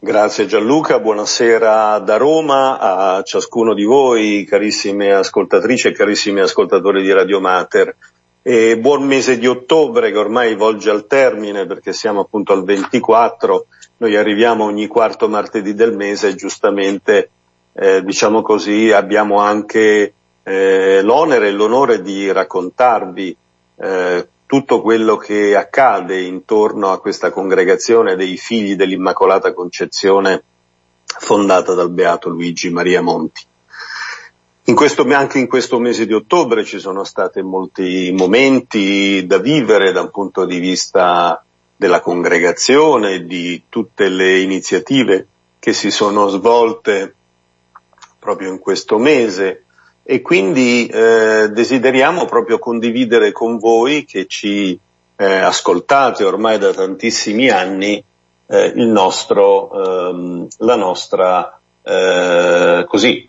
Grazie Gianluca, buonasera da Roma a ciascuno di voi, carissime ascoltatrici e carissimi ascoltatori di Radio Mater. E buon mese di ottobre che ormai volge al termine perché siamo appunto al 24, noi arriviamo ogni quarto martedì del mese e giustamente eh, diciamo così abbiamo anche eh, l'onere e l'onore di raccontarvi eh, tutto quello che accade intorno a questa congregazione dei figli dell'Immacolata Concezione fondata dal Beato Luigi Maria Monti. In questo, anche in questo mese di ottobre ci sono stati molti momenti da vivere da un punto di vista della congregazione, di tutte le iniziative che si sono svolte proprio in questo mese e quindi eh, desideriamo proprio condividere con voi che ci eh, ascoltate ormai da tantissimi anni eh, il nostro, ehm, la nostra eh, così,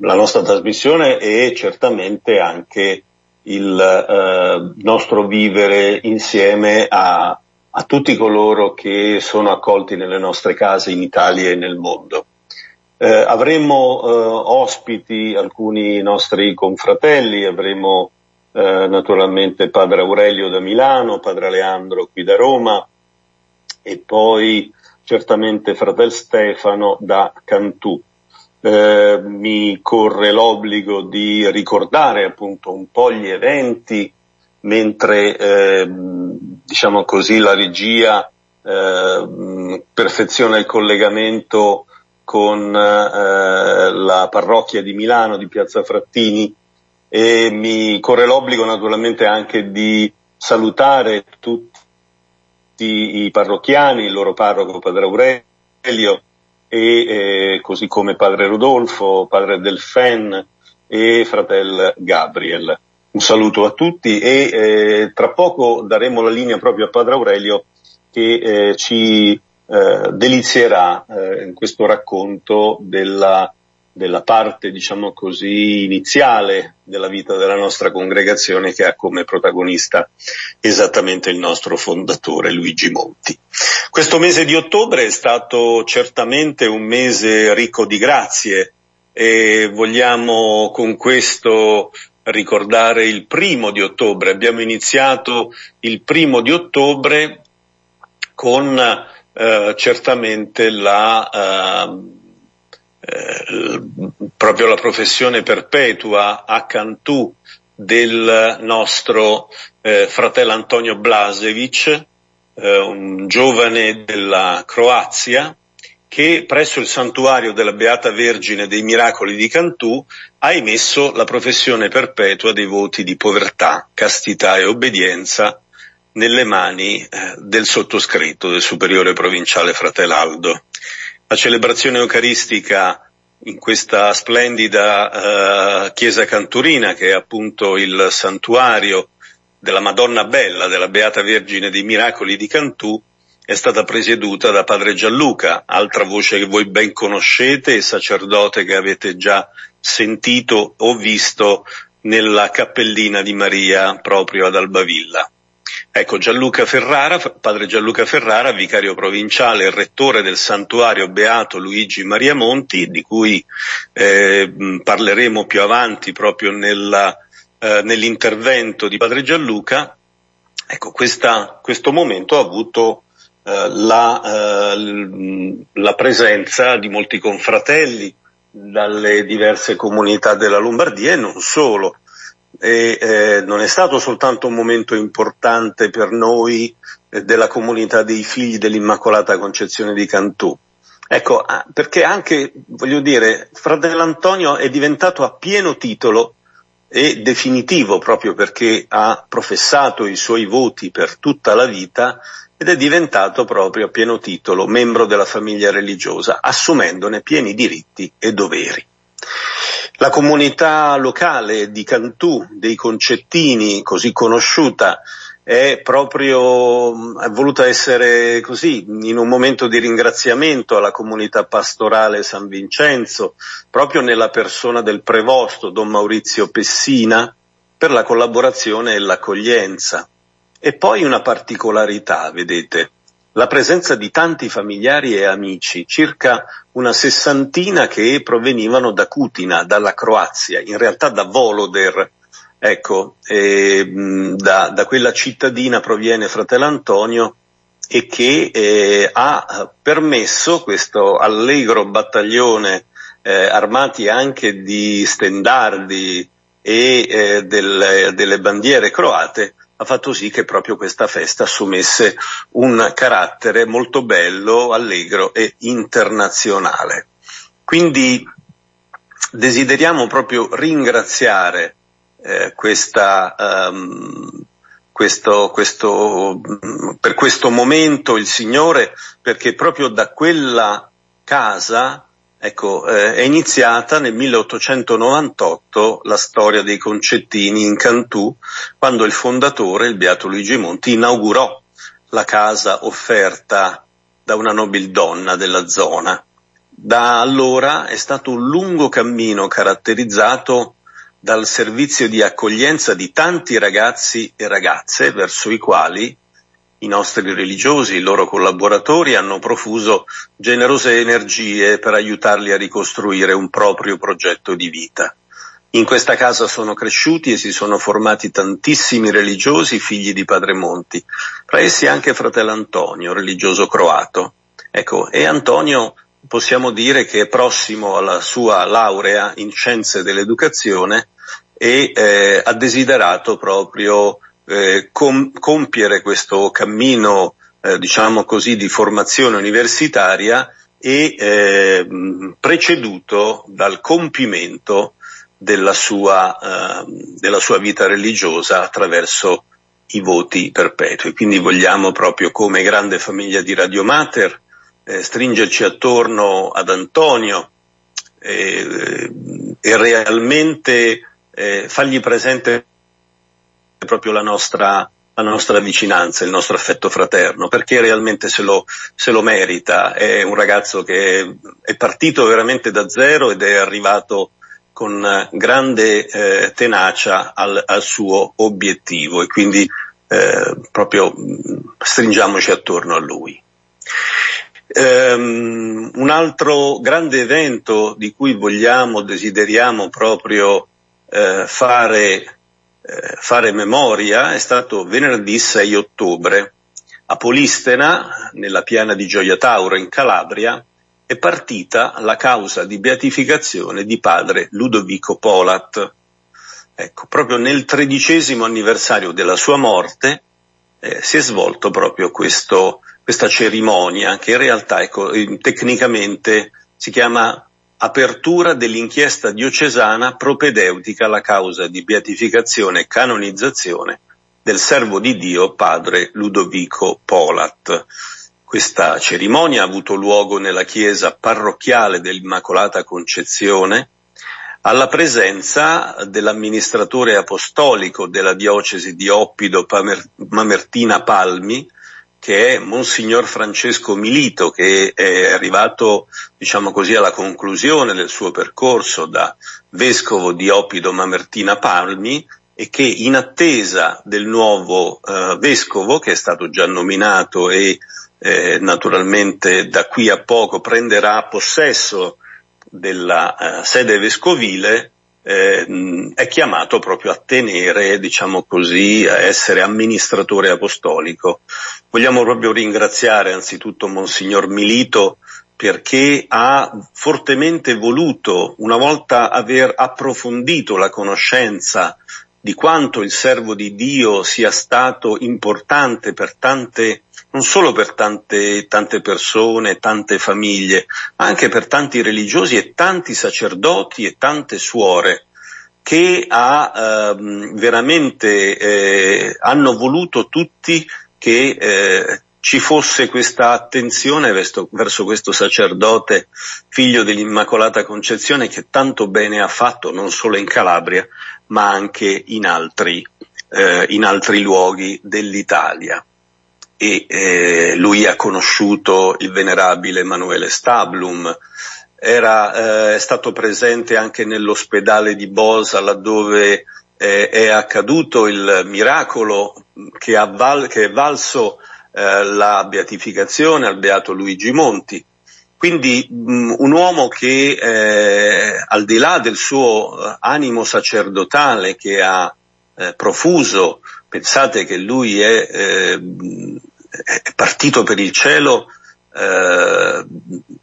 la nostra trasmissione e certamente anche il eh, nostro vivere insieme a, a tutti coloro che sono accolti nelle nostre case in Italia e nel mondo. Eh, avremo eh, ospiti alcuni nostri confratelli, avremo eh, naturalmente padre Aurelio da Milano, padre Aleandro qui da Roma e poi certamente fratel Stefano da Cantù. Eh, mi corre l'obbligo di ricordare appunto un po' gli eventi mentre ehm, diciamo così la regia ehm, perfeziona il collegamento con eh, la parrocchia di Milano, di Piazza Frattini e mi corre l'obbligo naturalmente anche di salutare tutti i parrocchiani, il loro parroco Padre Aurelio e eh, così come Padre Rodolfo, Padre Delfen e Fratel Gabriel. Un saluto a tutti e eh, tra poco daremo la linea proprio a Padre Aurelio che eh, ci eh, delizierà eh, in questo racconto della, della parte, diciamo così, iniziale della vita della nostra congregazione che ha come protagonista esattamente il nostro fondatore Luigi Monti. Questo mese di ottobre è stato certamente un mese ricco di grazie e vogliamo con questo ricordare il primo di ottobre. Abbiamo iniziato il primo di ottobre con eh, certamente la, eh, eh, proprio la professione perpetua a Cantù del nostro eh, fratello Antonio Blasevic, eh, un giovane della Croazia, che presso il santuario della Beata Vergine dei Miracoli di Cantù ha emesso la professione perpetua dei voti di povertà, castità e obbedienza nelle mani eh, del sottoscritto, del superiore provinciale Fratelaldo. La celebrazione eucaristica in questa splendida uh, chiesa canturina che è appunto il santuario della Madonna Bella, della Beata Vergine dei Miracoli di Cantù, è stata presieduta da padre Gianluca, altra voce che voi ben conoscete e sacerdote che avete già sentito o visto nella cappellina di Maria proprio ad Albavilla. Ecco, Gianluca Ferrara, padre Gianluca Ferrara, vicario provinciale e rettore del santuario Beato Luigi Maria Monti, di cui eh, parleremo più avanti proprio nella, eh, nell'intervento di padre Gianluca, ecco, questa, questo momento ha avuto eh, la, eh, la presenza di molti confratelli dalle diverse comunità della Lombardia e non solo e eh, non è stato soltanto un momento importante per noi eh, della comunità dei figli dell'Immacolata Concezione di Cantù. Ecco, ah, perché anche, voglio dire, fratello Antonio è diventato a pieno titolo e definitivo proprio perché ha professato i suoi voti per tutta la vita ed è diventato proprio a pieno titolo membro della famiglia religiosa, assumendone pieni diritti e doveri. La comunità locale di Cantù, dei Concettini, così conosciuta, è proprio è voluta essere così, in un momento di ringraziamento alla comunità pastorale San Vincenzo, proprio nella persona del prevosto Don Maurizio Pessina, per la collaborazione e l'accoglienza. E poi una particolarità, vedete, la presenza di tanti familiari e amici, circa una sessantina che provenivano da Kutina, dalla Croazia, in realtà da Voloder, ecco, eh, da, da, quella cittadina proviene fratello Antonio e che eh, ha permesso questo allegro battaglione eh, armati anche di stendardi e eh, del, delle bandiere croate ha fatto sì che proprio questa festa assumesse un carattere molto bello, allegro e internazionale. Quindi desideriamo proprio ringraziare eh, questa, um, questo, questo, per questo momento il Signore perché proprio da quella casa Ecco, eh, è iniziata nel 1898 la storia dei concettini in Cantù, quando il fondatore, il Beato Luigi Monti, inaugurò la casa offerta da una nobildonna della zona. Da allora è stato un lungo cammino caratterizzato dal servizio di accoglienza di tanti ragazzi e ragazze verso i quali i nostri religiosi, i loro collaboratori hanno profuso generose energie per aiutarli a ricostruire un proprio progetto di vita. In questa casa sono cresciuti e si sono formati tantissimi religiosi figli di Padre Monti, tra essi anche fratello Antonio, religioso croato. Ecco, e Antonio possiamo dire che è prossimo alla sua laurea in scienze dell'educazione e eh, ha desiderato proprio eh, com- compiere questo cammino, eh, diciamo così, di formazione universitaria e eh, preceduto dal compimento della sua, eh, della sua vita religiosa attraverso i voti perpetui. Quindi vogliamo proprio come grande famiglia di Radio Mater eh, stringerci attorno ad Antonio eh, e realmente eh, fargli presente proprio la nostra, la nostra vicinanza, il nostro affetto fraterno, perché realmente se lo, se lo merita. È un ragazzo che è partito veramente da zero ed è arrivato con grande eh, tenacia al, al, suo obiettivo e quindi eh, proprio stringiamoci attorno a lui. Um, un altro grande evento di cui vogliamo, desideriamo proprio eh, fare eh, fare memoria è stato venerdì 6 ottobre. A Polistena, nella piana di Gioia Tauro in Calabria, è partita la causa di beatificazione di padre Ludovico Polat. Ecco, proprio nel tredicesimo anniversario della sua morte eh, si è svolto proprio questo, questa cerimonia che in realtà ecco, tecnicamente si chiama apertura dell'inchiesta diocesana propedeutica alla causa di beatificazione e canonizzazione del servo di Dio padre Ludovico Polat. Questa cerimonia ha avuto luogo nella chiesa parrocchiale dell'Immacolata Concezione alla presenza dell'amministratore apostolico della diocesi di Oppido Mamertina Palmi, che è Monsignor Francesco Milito, che è arrivato, diciamo così, alla conclusione del suo percorso da vescovo di Oppido Mamertina Palmi e che in attesa del nuovo eh, vescovo, che è stato già nominato e eh, naturalmente da qui a poco prenderà possesso della eh, sede vescovile, eh, è chiamato proprio a tenere, diciamo così, a essere amministratore apostolico. Vogliamo proprio ringraziare anzitutto Monsignor Milito perché ha fortemente voluto, una volta aver approfondito la conoscenza di quanto il servo di Dio sia stato importante per tante, non solo per tante, tante persone, tante famiglie, ma anche per tanti religiosi e tanti sacerdoti e tante suore che ha ehm, veramente eh, hanno voluto tutti che eh, ci fosse questa attenzione verso, verso, questo sacerdote figlio dell'Immacolata Concezione che tanto bene ha fatto non solo in Calabria ma anche in altri, eh, in altri luoghi dell'Italia. E eh, lui ha conosciuto il venerabile Emanuele Stablum, era, eh, è stato presente anche nell'ospedale di Bosa laddove eh, è accaduto il miracolo che, val- che è valso eh, la beatificazione al beato Luigi Monti. Quindi mh, un uomo che eh, al di là del suo eh, animo sacerdotale che ha eh, profuso, pensate che lui è, eh, è partito per il cielo eh,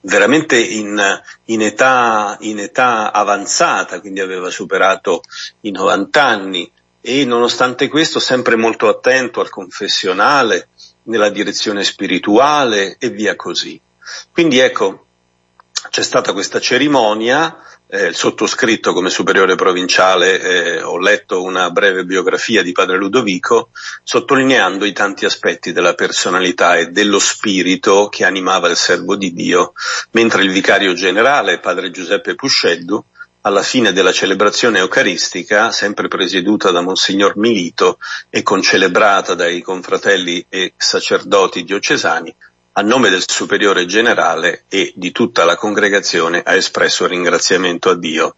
veramente in, in, età, in età avanzata, quindi aveva superato i 90 anni e nonostante questo sempre molto attento al confessionale, nella direzione spirituale e via così. Quindi ecco, c'è stata questa cerimonia eh, il sottoscritto come superiore provinciale eh, ho letto una breve biografia di padre Ludovico sottolineando i tanti aspetti della personalità e dello spirito che animava il servo di Dio, mentre il vicario generale, padre Giuseppe Pusceddu, alla fine della celebrazione eucaristica, sempre presieduta da Monsignor Milito e concelebrata dai confratelli e sacerdoti diocesani, a nome del Superiore Generale e di tutta la congregazione ha espresso ringraziamento a Dio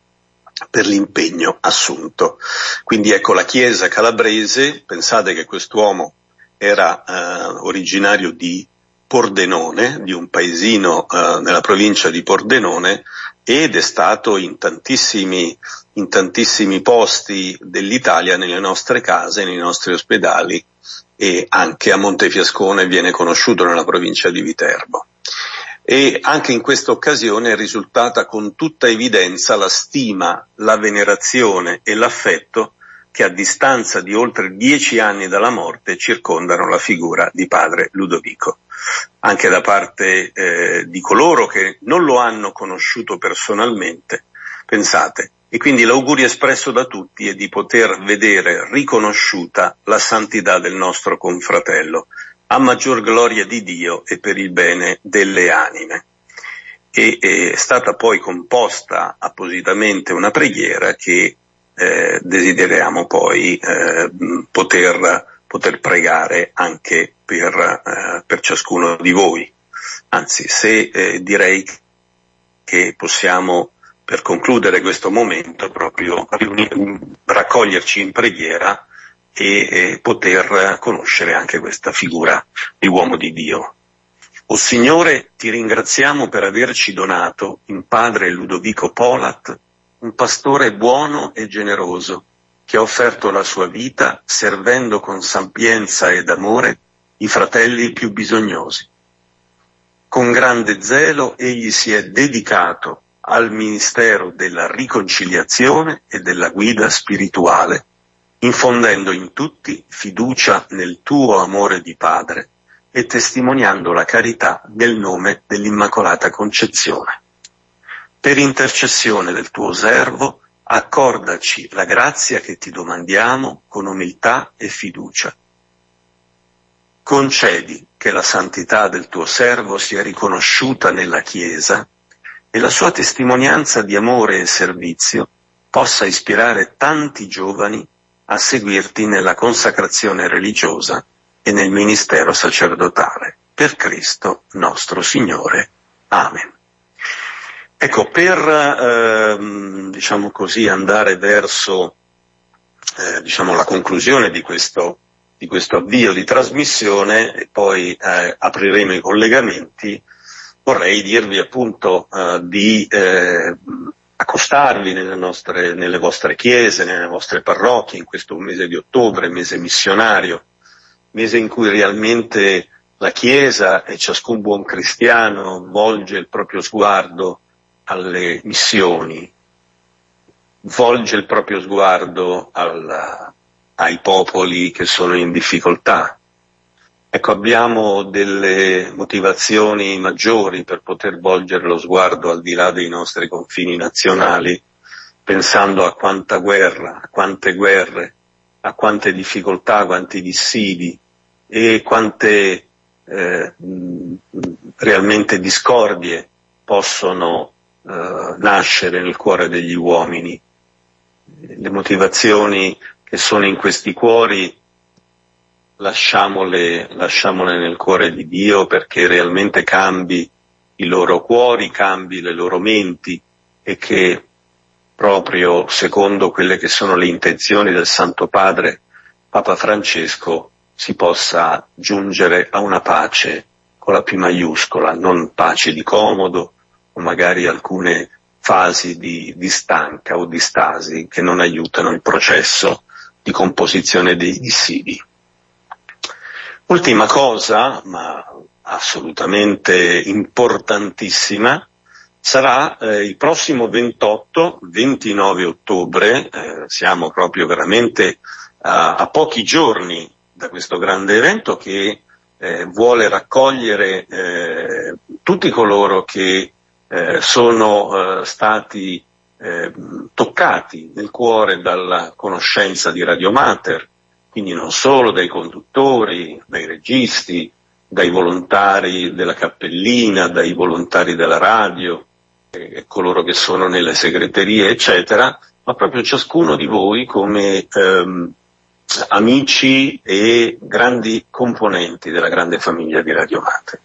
per l'impegno assunto. Quindi ecco la Chiesa calabrese, pensate che quest'uomo era eh, originario di Pordenone, di un paesino eh, nella provincia di Pordenone, ed è stato in tantissimi, in tantissimi posti dell'Italia, nelle nostre case, nei nostri ospedali, e anche a Montefiascone viene conosciuto nella provincia di Viterbo. E anche in questa occasione è risultata con tutta evidenza la stima, la venerazione e l'affetto che a distanza di oltre dieci anni dalla morte circondano la figura di padre Ludovico. Anche da parte eh, di coloro che non lo hanno conosciuto personalmente, pensate, e quindi l'augurio espresso da tutti è di poter vedere riconosciuta la santità del nostro confratello, a maggior gloria di Dio e per il bene delle anime. E è stata poi composta appositamente una preghiera che eh, desideriamo poi eh, poter, poter, pregare anche per, eh, per, ciascuno di voi. Anzi, se eh, direi che possiamo per concludere questo momento proprio raccoglierci in preghiera e, e poter conoscere anche questa figura di uomo di Dio. O Signore, ti ringraziamo per averci donato in padre Ludovico Polat un pastore buono e generoso che ha offerto la sua vita servendo con sapienza ed amore i fratelli più bisognosi. Con grande zelo egli si è dedicato al ministero della riconciliazione e della guida spirituale, infondendo in tutti fiducia nel tuo amore di Padre e testimoniando la carità nel nome dell'Immacolata Concezione. Per intercessione del tuo servo, accordaci la grazia che ti domandiamo con umiltà e fiducia. Concedi che la santità del tuo servo sia riconosciuta nella Chiesa e la sua testimonianza di amore e servizio possa ispirare tanti giovani a seguirti nella consacrazione religiosa e nel ministero sacerdotale. Per Cristo nostro Signore. Amen. Ecco, per ehm, diciamo così, andare verso eh, diciamo, la conclusione di questo, di questo, avvio di trasmissione e poi eh, apriremo i collegamenti, vorrei dirvi appunto uh, di eh, accostarvi nelle, nostre, nelle vostre chiese, nelle vostre parrocchie in questo mese di ottobre, mese missionario, mese in cui realmente la Chiesa e ciascun buon cristiano volge il proprio sguardo alle missioni, volge il proprio sguardo al, ai popoli che sono in difficoltà, Ecco, abbiamo delle motivazioni maggiori per poter volgere lo sguardo al di là dei nostri confini nazionali, pensando a quanta guerra, a quante guerre, a quante difficoltà, a quanti dissidi e quante eh, realmente discordie possono eh, nascere nel cuore degli uomini. Le motivazioni che sono in questi cuori lasciamole, lasciamole nel cuore di Dio perché realmente cambi i loro cuori, cambi le loro menti e che proprio secondo quelle che sono le intenzioni del Santo Padre, Papa Francesco si possa giungere a una pace con la P maiuscola, non pace di comodo o magari alcune fasi di, di stanca o di stasi che non aiutano il processo di composizione dei dissidi. Ultima cosa, ma assolutamente importantissima, sarà eh, il prossimo 28-29 ottobre, eh, siamo proprio veramente a, a, pochi giorni da questo grande evento che eh, vuole raccogliere eh, tutti coloro che eh, sono eh, stati toccati nel cuore dalla conoscenza di Radio Mater, quindi non solo dai conduttori, dai registi, dai volontari della cappellina, dai volontari della radio, eh, coloro che sono nelle segreterie, eccetera, ma proprio ciascuno di voi come ehm, amici e grandi componenti della grande famiglia di Radio Mate.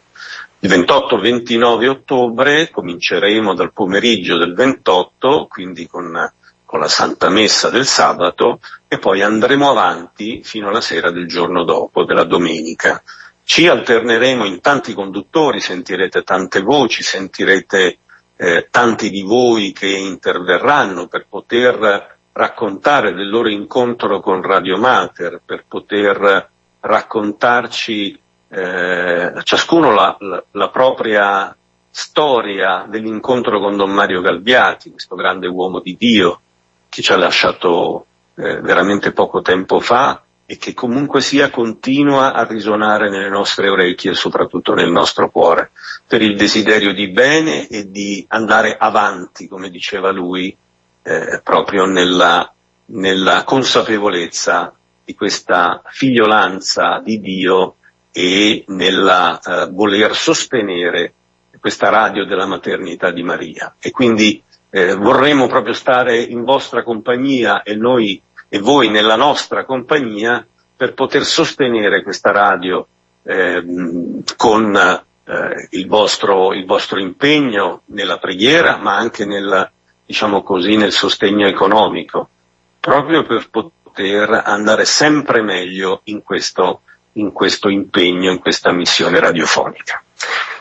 Il 28-29 ottobre cominceremo dal pomeriggio del 28, quindi con con la Santa Messa del sabato e poi andremo avanti fino alla sera del giorno dopo, della domenica. Ci alterneremo in tanti conduttori, sentirete tante voci, sentirete eh, tanti di voi che interverranno per poter raccontare del loro incontro con Radio Mater, per poter raccontarci eh, ciascuno la, la, la propria storia dell'incontro con Don Mario Galbiati, questo grande uomo di Dio, che ci ha lasciato eh, veramente poco tempo fa e che comunque sia continua a risuonare nelle nostre orecchie e soprattutto nel nostro cuore, per il desiderio di bene e di andare avanti, come diceva lui, eh, proprio nella, nella consapevolezza di questa figliolanza di Dio e nella eh, voler sostenere questa radio della maternità di Maria. E quindi eh, vorremmo proprio stare in vostra compagnia e noi e voi nella nostra compagnia per poter sostenere questa radio eh, con eh, il, vostro, il, vostro, impegno nella preghiera, ma anche nel, diciamo così, nel sostegno economico, proprio per poter andare sempre meglio in questo, in questo impegno, in questa missione radiofonica.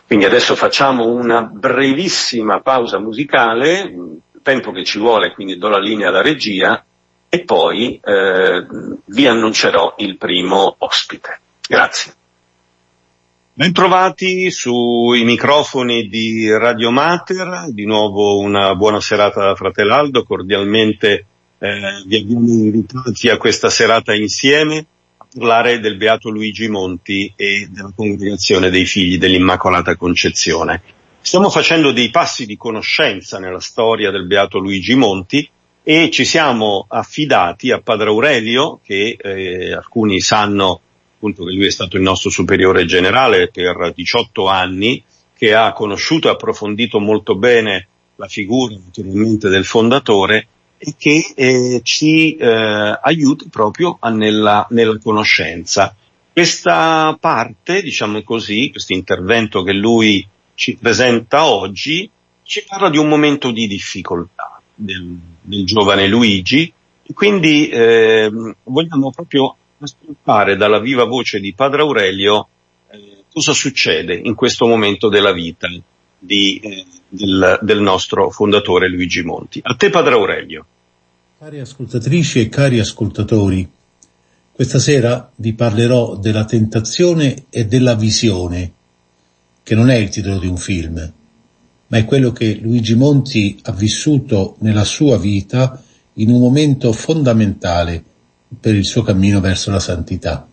Quindi adesso facciamo una brevissima pausa musicale, tempo che ci vuole, quindi do la linea alla regia e poi eh, vi annuncerò il primo ospite. Grazie. Bentrovati sui microfoni di Radio Mater, di nuovo una buona serata da Fratelaldo, cordialmente eh, vi abbiamo invitati a questa serata insieme parlare del Beato Luigi Monti e della congregazione dei figli dell'Immacolata Concezione. Stiamo facendo dei passi di conoscenza nella storia del Beato Luigi Monti e ci siamo affidati a Padre Aurelio, che eh, alcuni sanno appunto che lui è stato il nostro superiore generale per 18 anni, che ha conosciuto e approfondito molto bene la figura naturalmente del fondatore e che eh, ci eh, aiuta proprio a, nella, nella conoscenza. Questa parte, diciamo così, questo intervento che lui ci presenta oggi, ci parla di un momento di difficoltà del, del giovane Luigi quindi eh, vogliamo proprio ascoltare dalla viva voce di Padre Aurelio eh, cosa succede in questo momento della vita di, eh, del, del nostro fondatore Luigi Monti. A te Padre Aurelio. Cari ascoltatrici e cari ascoltatori, questa sera vi parlerò della tentazione e della visione, che non è il titolo di un film, ma è quello che Luigi Monti ha vissuto nella sua vita in un momento fondamentale per il suo cammino verso la santità.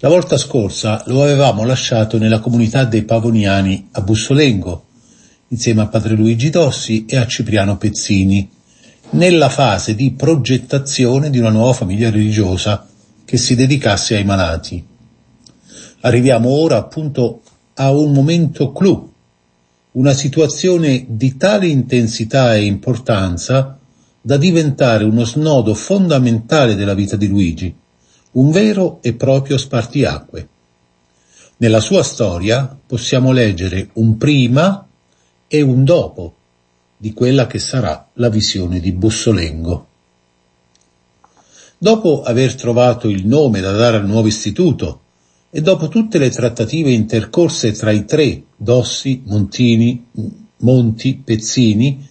La volta scorsa lo avevamo lasciato nella comunità dei Pavoniani a Bussolengo, insieme a padre Luigi Dossi e a Cipriano Pezzini, nella fase di progettazione di una nuova famiglia religiosa che si dedicasse ai malati. Arriviamo ora appunto a un momento clou, una situazione di tale intensità e importanza da diventare uno snodo fondamentale della vita di Luigi, un vero e proprio spartiacque. Nella sua storia possiamo leggere un prima e un dopo, di quella che sarà la visione di Bussolengo. Dopo aver trovato il nome da dare al nuovo istituto e dopo tutte le trattative intercorse tra i tre, Dossi, Montini, Monti, Pezzini,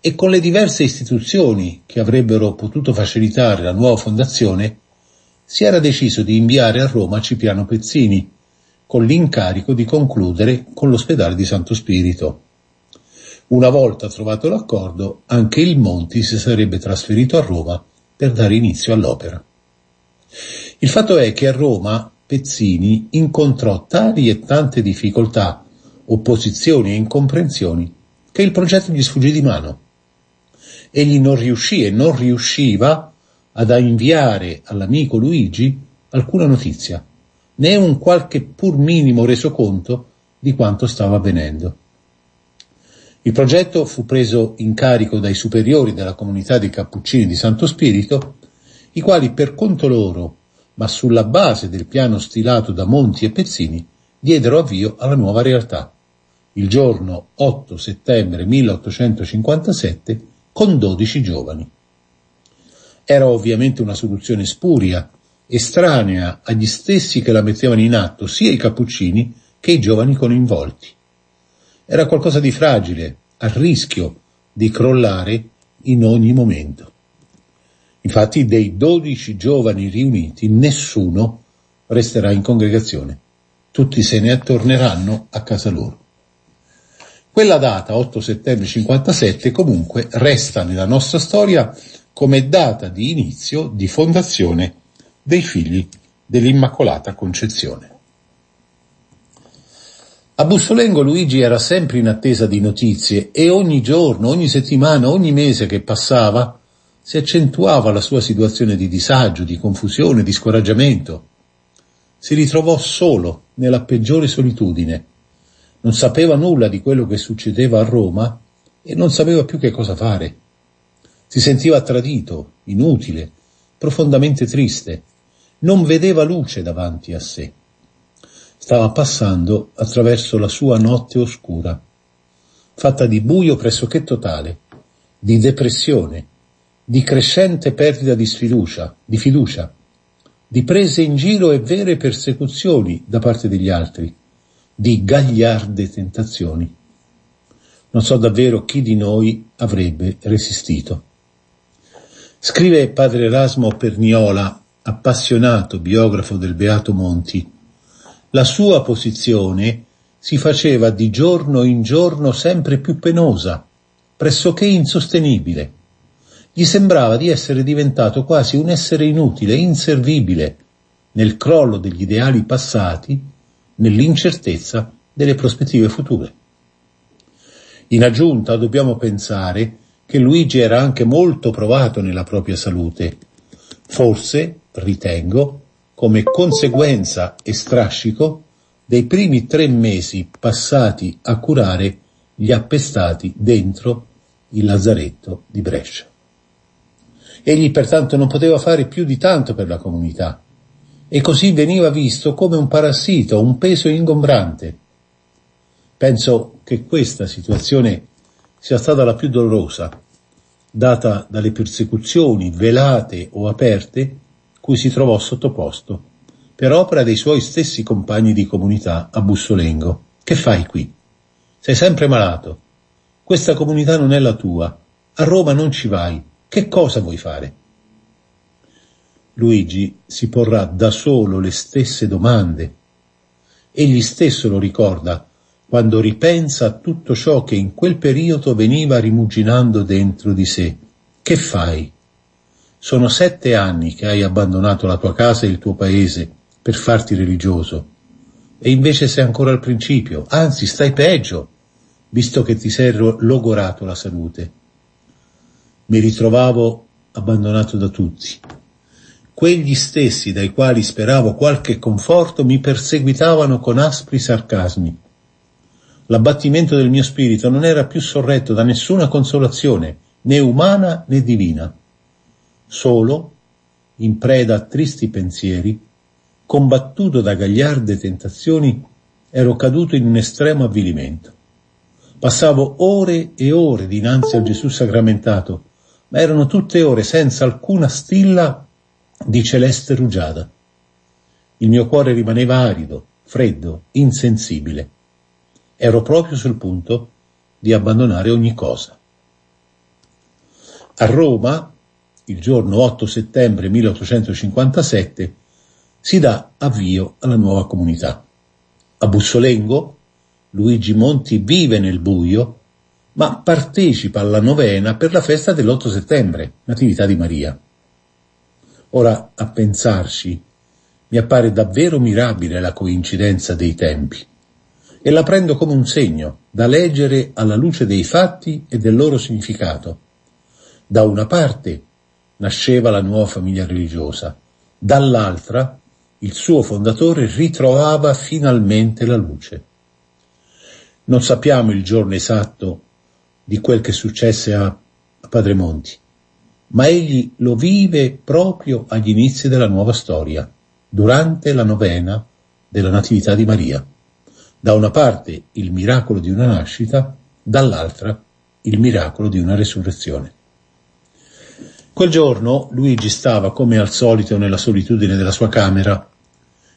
e con le diverse istituzioni che avrebbero potuto facilitare la nuova fondazione, si era deciso di inviare a Roma Cipriano Pezzini, con l'incarico di concludere con l'ospedale di Santo Spirito. Una volta trovato l'accordo, anche il Monti si sarebbe trasferito a Roma per dare inizio all'opera. Il fatto è che a Roma Pezzini incontrò tali e tante difficoltà, opposizioni e incomprensioni che il progetto gli sfuggì di mano. Egli non riuscì e non riusciva ad inviare all'amico Luigi alcuna notizia, né un qualche pur minimo resoconto di quanto stava avvenendo. Il progetto fu preso in carico dai superiori della comunità dei Cappuccini di Santo Spirito, i quali per conto loro ma sulla base del piano stilato da Monti e Pezzini diedero avvio alla nuova realtà. Il giorno 8 settembre 1857 con 12 giovani. Era ovviamente una soluzione spuria, estranea agli stessi che la mettevano in atto sia i cappuccini che i giovani coinvolti. Era qualcosa di fragile, a rischio di crollare in ogni momento. Infatti dei dodici giovani riuniti nessuno resterà in congregazione, tutti se ne torneranno a casa loro. Quella data, 8 settembre 57, comunque resta nella nostra storia come data di inizio di fondazione dei figli dell'Immacolata Concezione. A Bussolengo Luigi era sempre in attesa di notizie e ogni giorno, ogni settimana, ogni mese che passava si accentuava la sua situazione di disagio, di confusione, di scoraggiamento. Si ritrovò solo nella peggiore solitudine. Non sapeva nulla di quello che succedeva a Roma e non sapeva più che cosa fare. Si sentiva tradito, inutile, profondamente triste. Non vedeva luce davanti a sé. Stava passando attraverso la sua notte oscura, fatta di buio pressoché totale, di depressione, di crescente perdita di sfiducia, di fiducia, di prese in giro e vere persecuzioni da parte degli altri, di gagliarde tentazioni. Non so davvero chi di noi avrebbe resistito. Scrive padre Erasmo Perniola, appassionato biografo del Beato Monti, la sua posizione si faceva di giorno in giorno sempre più penosa, pressoché insostenibile gli sembrava di essere diventato quasi un essere inutile, inservibile, nel crollo degli ideali passati, nell'incertezza delle prospettive future. In aggiunta dobbiamo pensare che Luigi era anche molto provato nella propria salute, forse, ritengo, come conseguenza e strascico dei primi tre mesi passati a curare gli appestati dentro il lazzaretto di Brescia. Egli pertanto non poteva fare più di tanto per la comunità e così veniva visto come un parassito, un peso ingombrante. Penso che questa situazione sia stata la più dolorosa, data dalle persecuzioni velate o aperte cui si trovò sottoposto, per opera dei suoi stessi compagni di comunità a Bussolengo. Che fai qui? Sei sempre malato. Questa comunità non è la tua. A Roma non ci vai. Che cosa vuoi fare? Luigi si porrà da solo le stesse domande. Egli stesso lo ricorda quando ripensa a tutto ciò che in quel periodo veniva rimuginando dentro di sé. Che fai? Sono sette anni che hai abbandonato la tua casa e il tuo paese per farti religioso. E invece sei ancora al principio, anzi stai peggio, visto che ti sei logorato la salute mi ritrovavo abbandonato da tutti. Quegli stessi dai quali speravo qualche conforto mi perseguitavano con aspri sarcasmi. L'abbattimento del mio spirito non era più sorretto da nessuna consolazione, né umana né divina. Solo, in preda a tristi pensieri, combattuto da gagliarde tentazioni, ero caduto in un estremo avvilimento. Passavo ore e ore dinanzi a Gesù sacramentato, ma erano tutte ore senza alcuna stilla di celeste rugiada. Il mio cuore rimaneva arido, freddo, insensibile. Ero proprio sul punto di abbandonare ogni cosa. A Roma, il giorno 8 settembre 1857, si dà avvio alla nuova comunità. A Bussolengo, Luigi Monti vive nel buio, ma partecipa alla novena per la festa dell'8 settembre, Natività di Maria. Ora, a pensarci, mi appare davvero mirabile la coincidenza dei tempi e la prendo come un segno da leggere alla luce dei fatti e del loro significato. Da una parte nasceva la nuova famiglia religiosa, dall'altra il suo fondatore ritrovava finalmente la luce. Non sappiamo il giorno esatto di quel che successe a, Padre Monti, ma egli lo vive proprio agli inizi della nuova storia, durante la novena della Natività di Maria. Da una parte il miracolo di una nascita, dall'altra il miracolo di una resurrezione. Quel giorno Luigi stava come al solito nella solitudine della sua camera.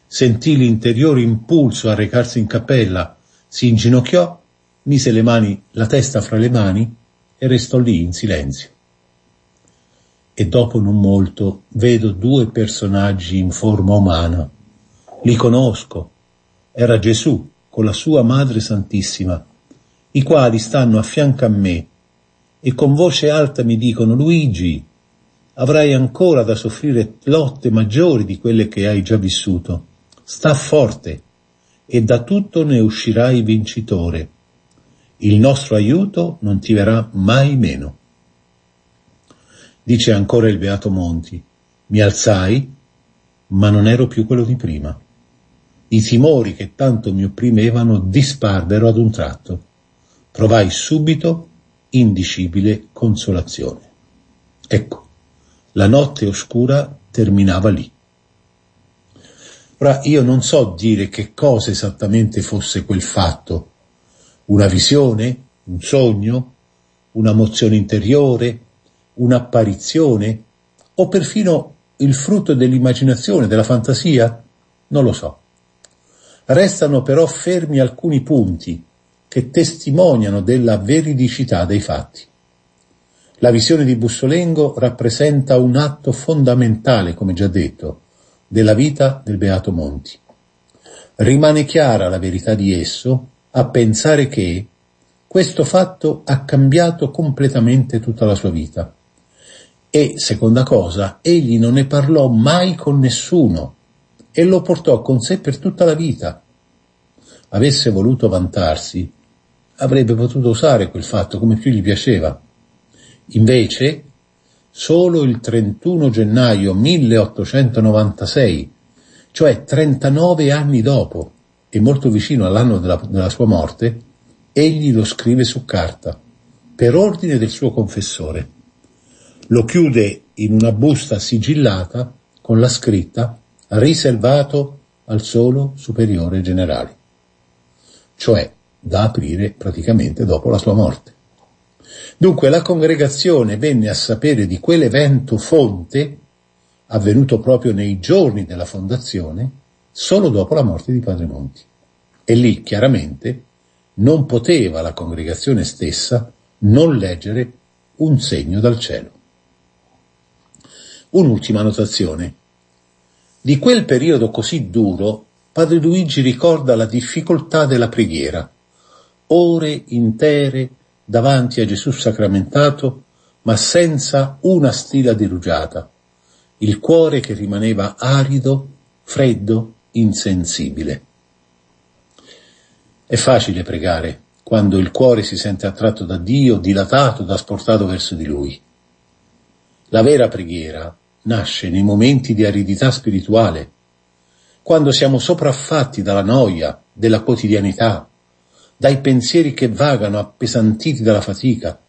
Sentì l'interiore impulso a recarsi in cappella, si inginocchiò, mise le mani, la testa fra le mani e restò lì in silenzio. E dopo non molto vedo due personaggi in forma umana. Li conosco. Era Gesù con la sua Madre Santissima, i quali stanno a fianco a me e con voce alta mi dicono Luigi, avrai ancora da soffrire lotte maggiori di quelle che hai già vissuto. Sta forte e da tutto ne uscirai vincitore. Il nostro aiuto non ti verrà mai meno. Dice ancora il Beato Monti, mi alzai, ma non ero più quello di prima. I timori che tanto mi opprimevano dispardero ad un tratto. Provai subito indicibile consolazione. Ecco, la notte oscura terminava lì. Ora io non so dire che cosa esattamente fosse quel fatto. Una visione? Un sogno? Una mozione interiore? Un'apparizione? O perfino il frutto dell'immaginazione, della fantasia? Non lo so. Restano però fermi alcuni punti che testimoniano della veridicità dei fatti. La visione di Bussolengo rappresenta un atto fondamentale, come già detto, della vita del Beato Monti. Rimane chiara la verità di esso a pensare che questo fatto ha cambiato completamente tutta la sua vita. E, seconda cosa, egli non ne parlò mai con nessuno e lo portò con sé per tutta la vita. Avesse voluto vantarsi, avrebbe potuto usare quel fatto come più gli piaceva Invece, solo il 31 gennaio 1896, cioè 39 anni dopo e molto vicino all'anno della, della sua morte, egli lo scrive su carta, per ordine del suo confessore. Lo chiude in una busta sigillata con la scritta riservato al solo superiore generale, cioè da aprire praticamente dopo la sua morte. Dunque la congregazione venne a sapere di quell'evento fonte, avvenuto proprio nei giorni della fondazione, solo dopo la morte di Padre Monti. E lì chiaramente non poteva la congregazione stessa non leggere un segno dal cielo. Un'ultima notazione. Di quel periodo così duro, Padre Luigi ricorda la difficoltà della preghiera. Ore intere davanti a Gesù sacramentato, ma senza una stila dirugiata, il cuore che rimaneva arido, freddo, insensibile. È facile pregare quando il cuore si sente attratto da Dio, dilatato, trasportato verso di Lui. La vera preghiera nasce nei momenti di aridità spirituale, quando siamo sopraffatti dalla noia, della quotidianità, dai pensieri che vagano appesantiti dalla fatica,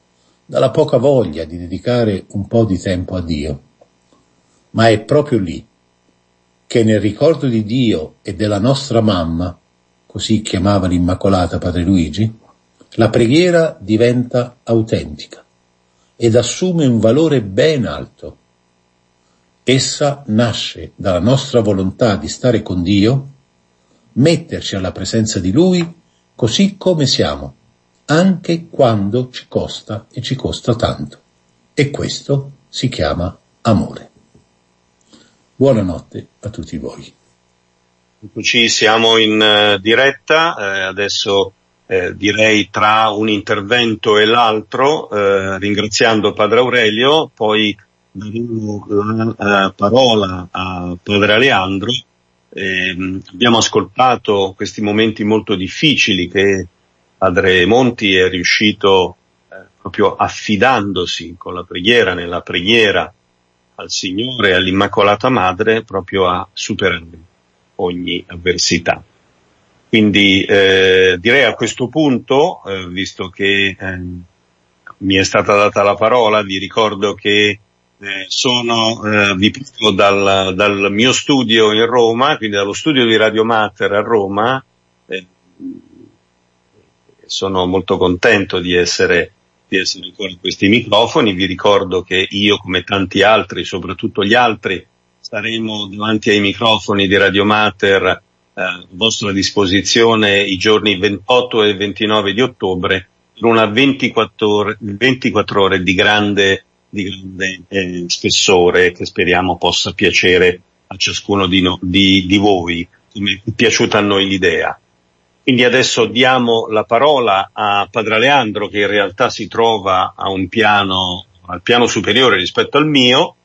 dalla poca voglia di dedicare un po' di tempo a Dio. Ma è proprio lì che nel ricordo di Dio e della nostra mamma, così chiamava l'Immacolata Padre Luigi, la preghiera diventa autentica ed assume un valore ben alto. Essa nasce dalla nostra volontà di stare con Dio, metterci alla presenza di Lui così come siamo, anche quando ci costa e ci costa tanto. E questo si chiama amore. Buonanotte a tutti voi. Ci siamo in uh, diretta, eh, adesso eh, direi tra un intervento e l'altro, eh, ringraziando Padre Aurelio, poi daremo la uh, parola a Padre Aleandro. Ehm, abbiamo ascoltato questi momenti molto difficili che Padre Monti è riuscito eh, proprio affidandosi con la preghiera, nella preghiera al Signore e all'Immacolata Madre, proprio a superare ogni avversità. Quindi eh, direi a questo punto, eh, visto che eh, mi è stata data la parola, vi ricordo che eh, sono, eh, vi parlo dal, dal, mio studio in Roma, quindi dallo studio di Radio Mater a Roma. Eh, sono molto contento di essere, di essere con questi microfoni. Vi ricordo che io, come tanti altri, soprattutto gli altri, saremo davanti ai microfoni di Radio Mater eh, a vostra disposizione i giorni 28 e 29 di ottobre per una 24 ore, 24 ore di grande, di grande eh, spessore che speriamo possa piacere a ciascuno di, no, di, di voi, come è piaciuta a noi l'idea. Quindi adesso diamo la parola a Padre Leandro che in realtà si trova a un piano, al piano superiore rispetto al mio,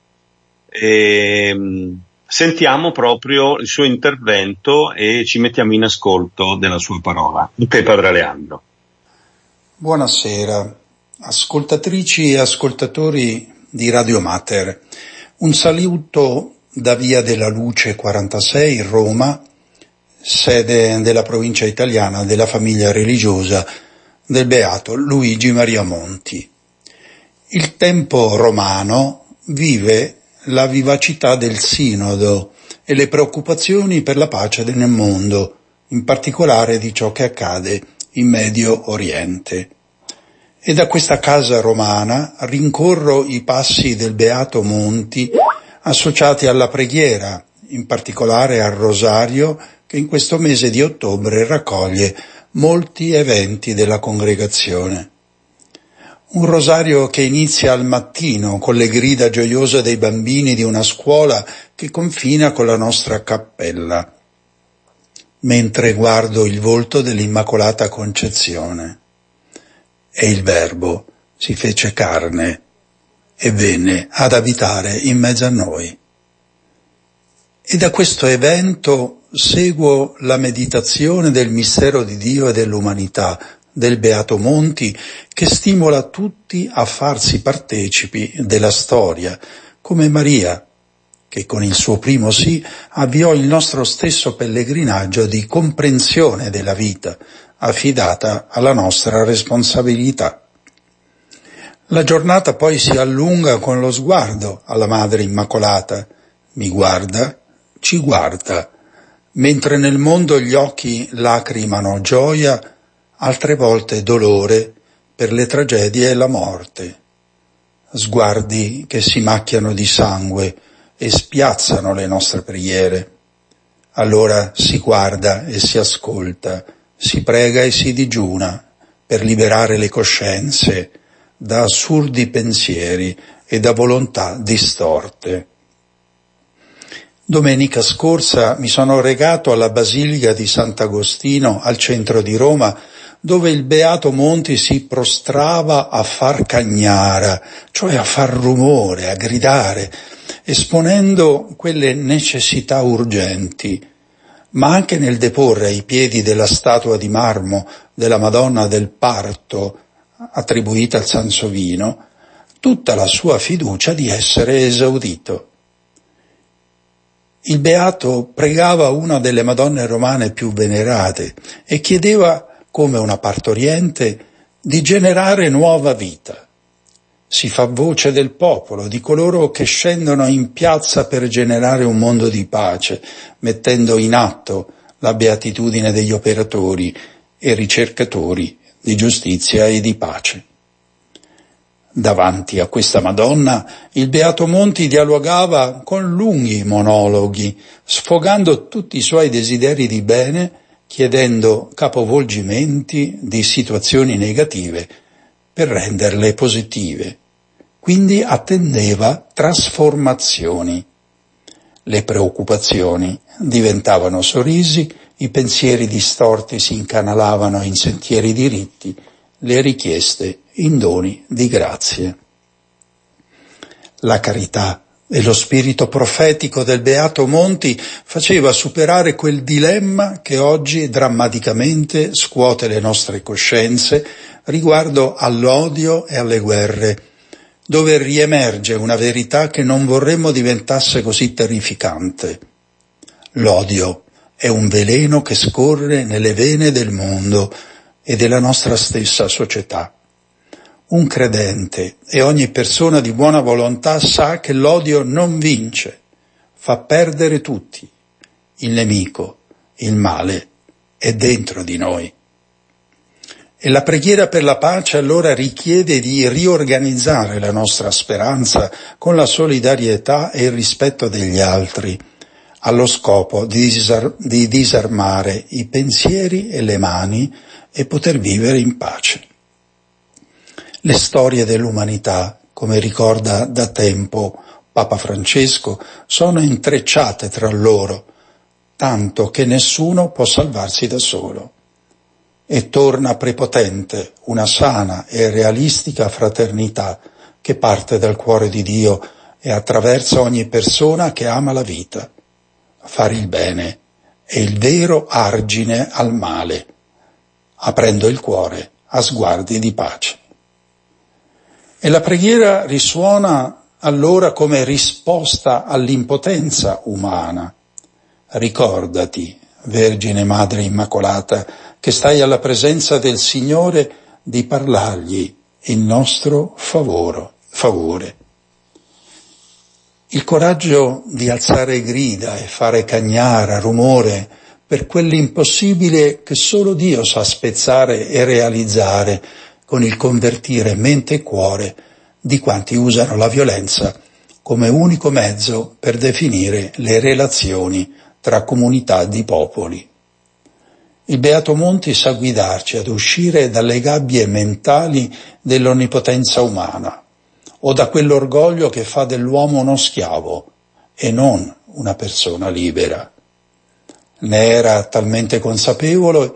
e, ehm, sentiamo proprio il suo intervento e ci mettiamo in ascolto della sua parola. Te Padre Leandro. Buonasera, ascoltatrici e ascoltatori di Radio Mater. Un saluto da Via della Luce 46, Roma, sede della provincia italiana della famiglia religiosa del beato Luigi Maria Monti. Il tempo romano vive la vivacità del sinodo e le preoccupazioni per la pace nel mondo, in particolare di ciò che accade in Medio Oriente. E da questa casa romana rincorro i passi del Beato Monti associati alla preghiera, in particolare al rosario che in questo mese di ottobre raccoglie molti eventi della congregazione. Un rosario che inizia al mattino con le grida gioiose dei bambini di una scuola che confina con la nostra cappella, mentre guardo il volto dell'Immacolata Concezione. E il Verbo si fece carne e venne ad abitare in mezzo a noi. E da questo evento seguo la meditazione del mistero di Dio e dell'umanità del Beato Monti che stimola tutti a farsi partecipi della storia, come Maria, che con il suo primo sì avviò il nostro stesso pellegrinaggio di comprensione della vita, affidata alla nostra responsabilità. La giornata poi si allunga con lo sguardo alla Madre Immacolata. Mi guarda, ci guarda, mentre nel mondo gli occhi lacrimano gioia, altre volte dolore per le tragedie e la morte, sguardi che si macchiano di sangue e spiazzano le nostre preghiere. Allora si guarda e si ascolta, si prega e si digiuna per liberare le coscienze da assurdi pensieri e da volontà distorte. Domenica scorsa mi sono regato alla Basilica di Sant'Agostino al centro di Roma dove il Beato Monti si prostrava a far cagnara, cioè a far rumore, a gridare, esponendo quelle necessità urgenti, ma anche nel deporre ai piedi della statua di marmo della Madonna del Parto, attribuita al Sansovino, tutta la sua fiducia di essere esaudito. Il Beato pregava una delle Madonne romane più venerate e chiedeva come una partoriente, di generare nuova vita. Si fa voce del popolo, di coloro che scendono in piazza per generare un mondo di pace, mettendo in atto la beatitudine degli operatori e ricercatori di giustizia e di pace. Davanti a questa Madonna, il Beato Monti dialogava con lunghi monologhi, sfogando tutti i suoi desideri di bene, chiedendo capovolgimenti di situazioni negative per renderle positive. Quindi attendeva trasformazioni. Le preoccupazioni diventavano sorrisi, i pensieri distorti si incanalavano in sentieri diritti, le richieste in doni di grazie. La carità e lo spirito profetico del Beato Monti faceva superare quel dilemma che oggi drammaticamente scuote le nostre coscienze riguardo all'odio e alle guerre, dove riemerge una verità che non vorremmo diventasse così terrificante. L'odio è un veleno che scorre nelle vene del mondo e della nostra stessa società. Un credente e ogni persona di buona volontà sa che l'odio non vince, fa perdere tutti. Il nemico, il male, è dentro di noi. E la preghiera per la pace allora richiede di riorganizzare la nostra speranza con la solidarietà e il rispetto degli altri, allo scopo di, disar- di disarmare i pensieri e le mani e poter vivere in pace. Le storie dell'umanità, come ricorda da tempo Papa Francesco, sono intrecciate tra loro, tanto che nessuno può salvarsi da solo. E torna prepotente una sana e realistica fraternità che parte dal cuore di Dio e attraversa ogni persona che ama la vita. Fare il bene è il vero argine al male, aprendo il cuore a sguardi di pace. E la preghiera risuona allora come risposta all'impotenza umana. Ricordati, Vergine Madre Immacolata, che stai alla presenza del Signore di parlargli in nostro favore. favore. Il coraggio di alzare grida e fare cagnara, rumore, per quell'impossibile che solo Dio sa spezzare e realizzare con il convertire mente e cuore di quanti usano la violenza come unico mezzo per definire le relazioni tra comunità di popoli. Il Beato Monti sa guidarci ad uscire dalle gabbie mentali dell'onnipotenza umana o da quell'orgoglio che fa dell'uomo uno schiavo e non una persona libera. Ne era talmente consapevole,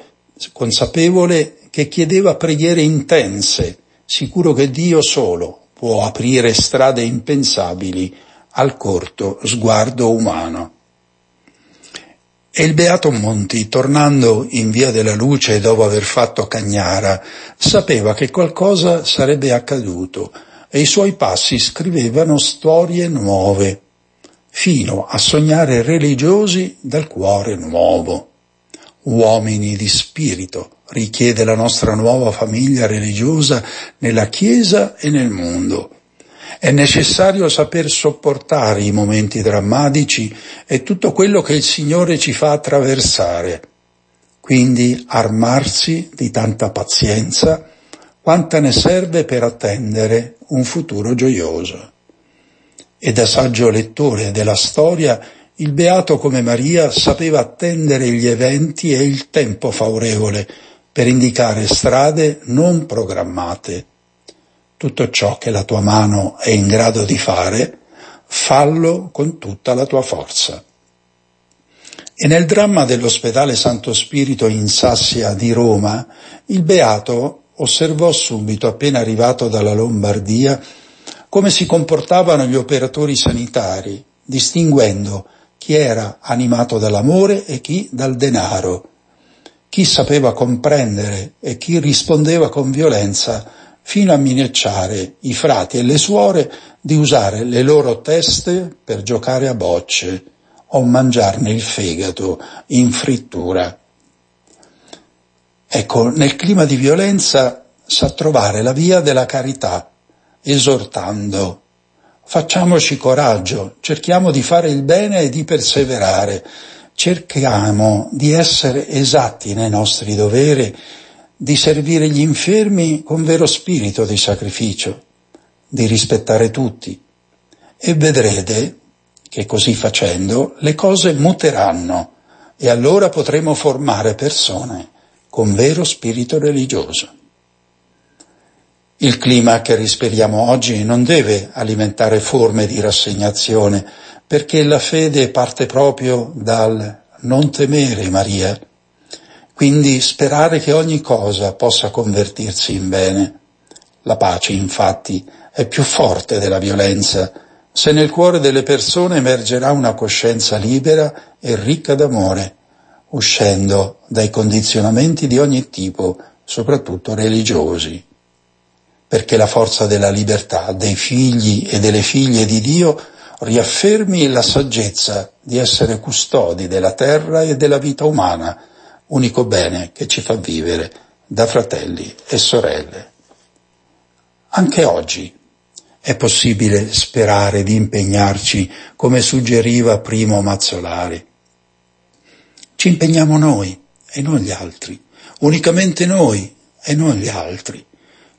consapevole che chiedeva preghiere intense, sicuro che Dio solo può aprire strade impensabili al corto sguardo umano. E il Beato Monti, tornando in via della luce dopo aver fatto Cagnara, sapeva che qualcosa sarebbe accaduto e i suoi passi scrivevano storie nuove, fino a sognare religiosi dal cuore nuovo. Uomini di spirito, richiede la nostra nuova famiglia religiosa nella Chiesa e nel mondo. È necessario saper sopportare i momenti drammatici e tutto quello che il Signore ci fa attraversare. Quindi armarsi di tanta pazienza quanta ne serve per attendere un futuro gioioso. E da saggio lettore della storia il beato come Maria sapeva attendere gli eventi e il tempo favorevole per indicare strade non programmate. Tutto ciò che la tua mano è in grado di fare, fallo con tutta la tua forza. E nel dramma dell'ospedale Santo Spirito in Sassia di Roma, il beato osservò subito, appena arrivato dalla Lombardia, come si comportavano gli operatori sanitari, distinguendo chi era animato dall'amore e chi dal denaro, chi sapeva comprendere e chi rispondeva con violenza fino a minacciare i frati e le suore di usare le loro teste per giocare a bocce o mangiarne il fegato in frittura. Ecco, nel clima di violenza sa trovare la via della carità, esortando. Facciamoci coraggio, cerchiamo di fare il bene e di perseverare, cerchiamo di essere esatti nei nostri doveri, di servire gli infermi con vero spirito di sacrificio, di rispettare tutti e vedrete che così facendo le cose muteranno e allora potremo formare persone con vero spirito religioso. Il clima che respiriamo oggi non deve alimentare forme di rassegnazione, perché la fede parte proprio dal non temere Maria, quindi sperare che ogni cosa possa convertirsi in bene. La pace, infatti, è più forte della violenza, se nel cuore delle persone emergerà una coscienza libera e ricca d'amore, uscendo dai condizionamenti di ogni tipo, soprattutto religiosi. Perché la forza della libertà dei figli e delle figlie di Dio riaffermi la saggezza di essere custodi della terra e della vita umana, unico bene che ci fa vivere da fratelli e sorelle. Anche oggi è possibile sperare di impegnarci come suggeriva Primo Mazzolari. Ci impegniamo noi e non gli altri, unicamente noi e non gli altri.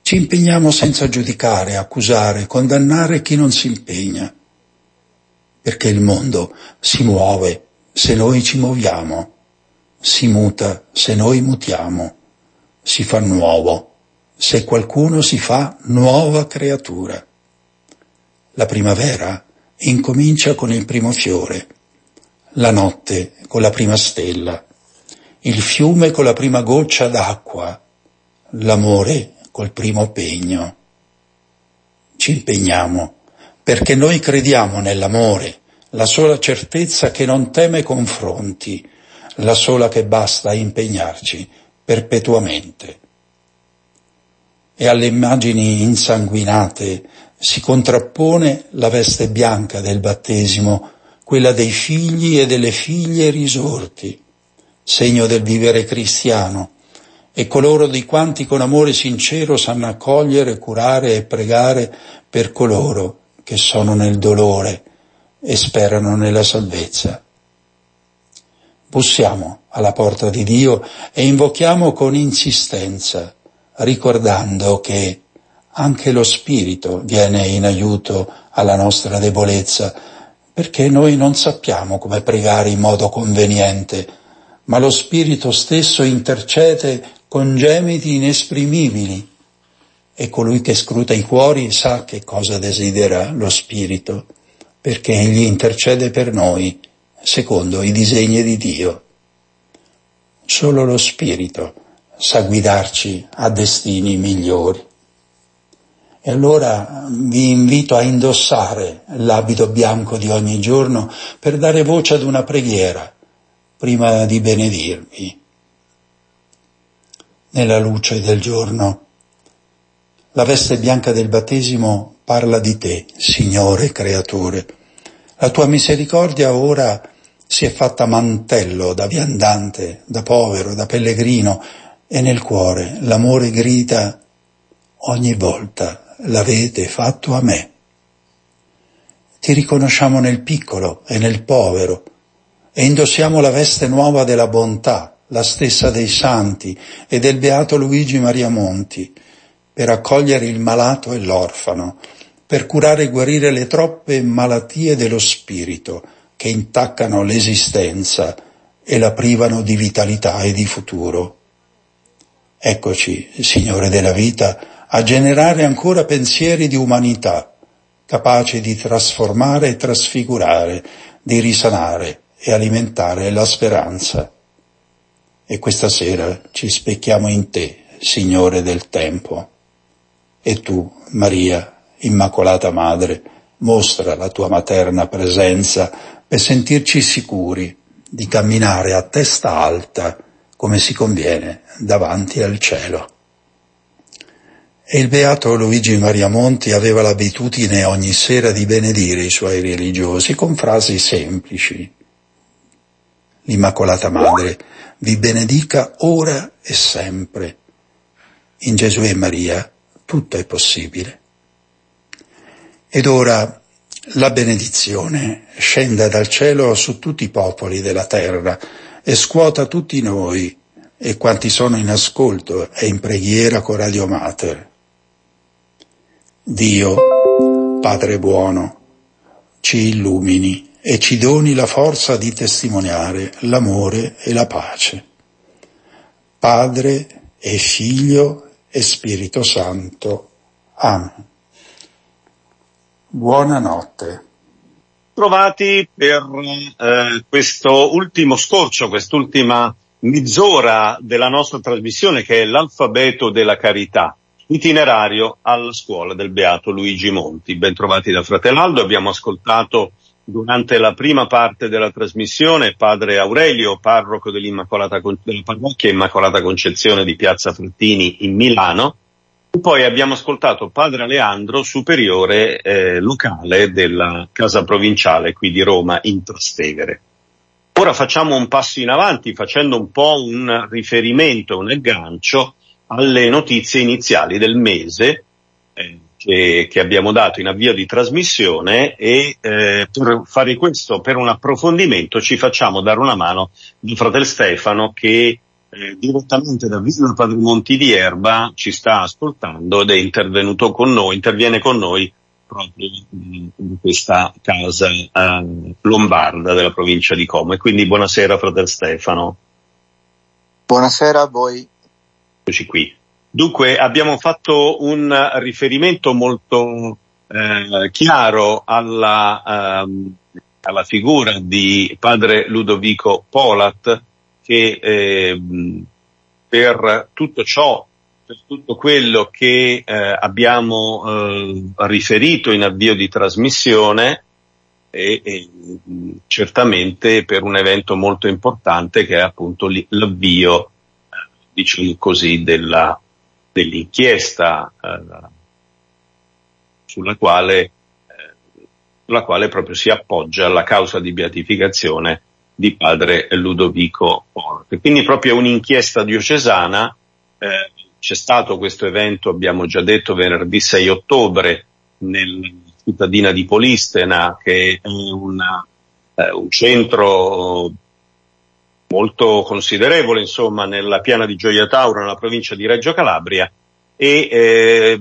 Ci impegniamo senza giudicare, accusare, condannare chi non si impegna, perché il mondo si muove se noi ci muoviamo, si muta se noi mutiamo, si fa nuovo se qualcuno si fa nuova creatura. La primavera incomincia con il primo fiore, la notte con la prima stella, il fiume con la prima goccia d'acqua, l'amore col primo pegno. Ci impegniamo perché noi crediamo nell'amore, la sola certezza che non teme confronti, la sola che basta a impegnarci perpetuamente. E alle immagini insanguinate si contrappone la veste bianca del battesimo, quella dei figli e delle figlie risorti, segno del vivere cristiano, e coloro di quanti con amore sincero sanno accogliere, curare e pregare per coloro che sono nel dolore e sperano nella salvezza. Bussiamo alla porta di Dio e invochiamo con insistenza, ricordando che anche lo Spirito viene in aiuto alla nostra debolezza, perché noi non sappiamo come pregare in modo conveniente, ma lo Spirito stesso intercede con gemiti inesprimibili e colui che scruta i cuori sa che cosa desidera lo Spirito, perché egli intercede per noi secondo i disegni di Dio. Solo lo Spirito sa guidarci a destini migliori. E allora vi invito a indossare l'abito bianco di ogni giorno per dare voce ad una preghiera prima di benedirvi. Nella luce del giorno, la veste bianca del battesimo parla di te, Signore Creatore. La tua misericordia ora si è fatta mantello da viandante, da povero, da pellegrino, e nel cuore l'amore grida ogni volta l'avete fatto a me. Ti riconosciamo nel piccolo e nel povero e indossiamo la veste nuova della bontà, la stessa dei santi e del beato Luigi Maria Monti, per accogliere il malato e l'orfano, per curare e guarire le troppe malattie dello spirito che intaccano l'esistenza e la privano di vitalità e di futuro. Eccoci, Signore della vita, a generare ancora pensieri di umanità, capaci di trasformare e trasfigurare, di risanare e alimentare la speranza. E questa sera ci specchiamo in te, Signore del tempo. E tu, Maria, Immacolata Madre, mostra la tua materna presenza per sentirci sicuri di camminare a testa alta come si conviene davanti al cielo. E il beato Luigi Maria Monti aveva l'abitudine ogni sera di benedire i suoi religiosi con frasi semplici. L'Immacolata Madre vi benedica ora e sempre. In Gesù e Maria tutto è possibile. Ed ora la benedizione scenda dal cielo su tutti i popoli della terra e scuota tutti noi e quanti sono in ascolto e in preghiera con Radio Mater Dio Padre buono, ci illumini e ci doni la forza di testimoniare l'amore e la pace. Padre e Figlio e Spirito Santo. Amen. Buonanotte. Trovati per eh, questo ultimo scorcio, quest'ultima mezz'ora della nostra trasmissione che è l'alfabeto della carità, itinerario alla scuola del Beato Luigi Monti. Bentrovati da Fratelaldo, abbiamo ascoltato durante la prima parte della trasmissione padre Aurelio, parroco dell'Immacolata, della parrocchia Immacolata Concezione di Piazza Frattini in Milano, poi abbiamo ascoltato padre Aleandro, superiore eh, locale della casa provinciale qui di Roma in Trastevere. Ora facciamo un passo in avanti facendo un po' un riferimento, un aggancio alle notizie iniziali del mese eh, che, che, abbiamo dato in avvio di trasmissione e eh, per fare questo, per un approfondimento, ci facciamo dare una mano di fratello Stefano che eh, direttamente da Villa Padrimonti di Erba ci sta ascoltando ed è intervenuto con noi, interviene con noi proprio in questa casa eh, lombarda della provincia di Como. E quindi buonasera fratello Stefano. Buonasera a voi. Eccoci qui. Dunque abbiamo fatto un riferimento molto eh, chiaro alla, ehm, alla figura di padre Ludovico Polat, che eh, per tutto ciò, per tutto quello che eh, abbiamo eh, riferito in avvio di trasmissione, e, e, certamente per un evento molto importante che è appunto l'avvio, diciamo così, della, dell'inchiesta eh, sulla quale, eh, sulla quale proprio si appoggia la causa di beatificazione di padre Ludovico Porte. Quindi proprio un'inchiesta diocesana, eh, c'è stato questo evento, abbiamo già detto, venerdì 6 ottobre nella cittadina di Polistena, che è una, eh, un centro molto considerevole, insomma, nella piana di Gioia Tauro, nella provincia di Reggio Calabria, e eh,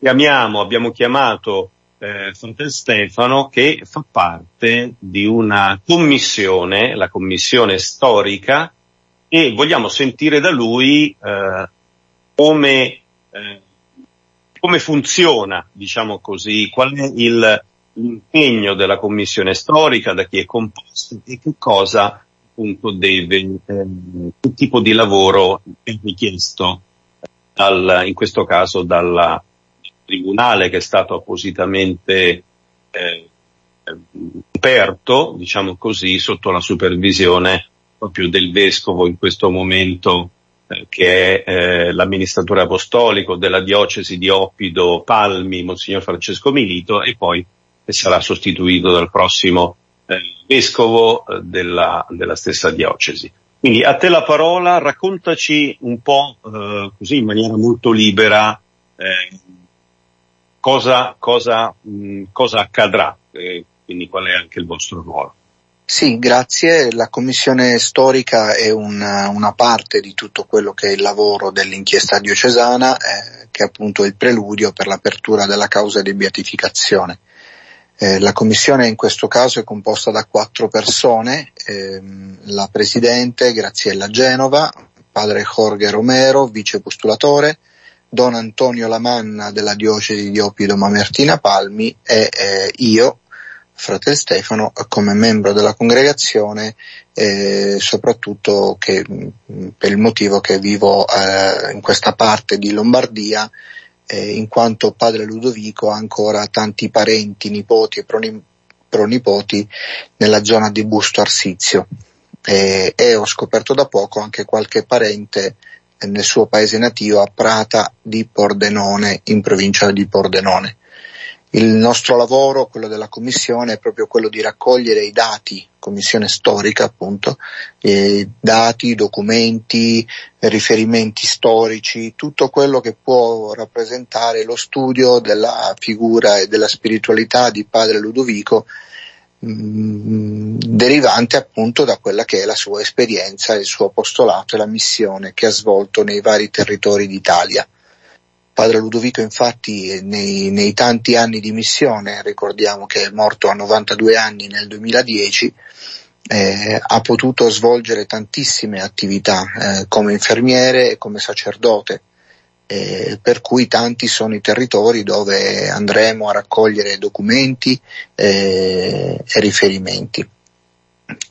chiamiamo, abbiamo chiamato eh, Fratel Stefano che fa parte di una commissione, la commissione storica, e vogliamo sentire da lui eh, come, eh, come funziona, diciamo così, qual è il, l'impegno della commissione storica, da chi è composta e che cosa appunto deve, eh, che tipo di lavoro è richiesto dal, in questo caso dalla tribunale che è stato appositamente eh, aperto, diciamo così, sotto la supervisione proprio del vescovo in questo momento eh, che è eh, l'amministratore apostolico della diocesi di Oppido Palmi, Monsignor Francesco Milito, e poi sarà sostituito dal prossimo eh, vescovo eh, della, della stessa diocesi. Quindi a te la parola, raccontaci un po' eh, così in maniera molto libera eh, cosa, cosa, mh, cosa accadrà, eh, quindi qual è anche il vostro ruolo. Sì, grazie. La commissione storica è una, una, parte di tutto quello che è il lavoro dell'inchiesta diocesana, eh, che è appunto il preludio per l'apertura della causa di beatificazione. Eh, la commissione in questo caso è composta da quattro persone, ehm, la presidente Graziella Genova, padre Jorge Romero, vice postulatore, Don Antonio Lamanna della diocesi di Oppido Mamertina Palmi e eh, io, fratello Stefano, come membro della congregazione, eh, soprattutto che, mm, per il motivo che vivo eh, in questa parte di Lombardia, in quanto padre Ludovico ha ancora tanti parenti, nipoti e pronipoti nella zona di Busto Arsizio. e ho scoperto da poco anche qualche parente nel suo paese nativo a Prata di Pordenone, in provincia di Pordenone. Il nostro lavoro, quello della Commissione, è proprio quello di raccogliere i dati, Commissione storica appunto, eh, dati, documenti, riferimenti storici, tutto quello che può rappresentare lo studio della figura e della spiritualità di padre Ludovico Mm, derivante appunto da quella che è la sua esperienza, il suo apostolato e la missione che ha svolto nei vari territori d'Italia. Padre Ludovico infatti nei, nei, tanti anni di missione, ricordiamo che è morto a 92 anni nel 2010, eh, ha potuto svolgere tantissime attività eh, come infermiere e come sacerdote, eh, per cui tanti sono i territori dove andremo a raccogliere documenti eh, e riferimenti.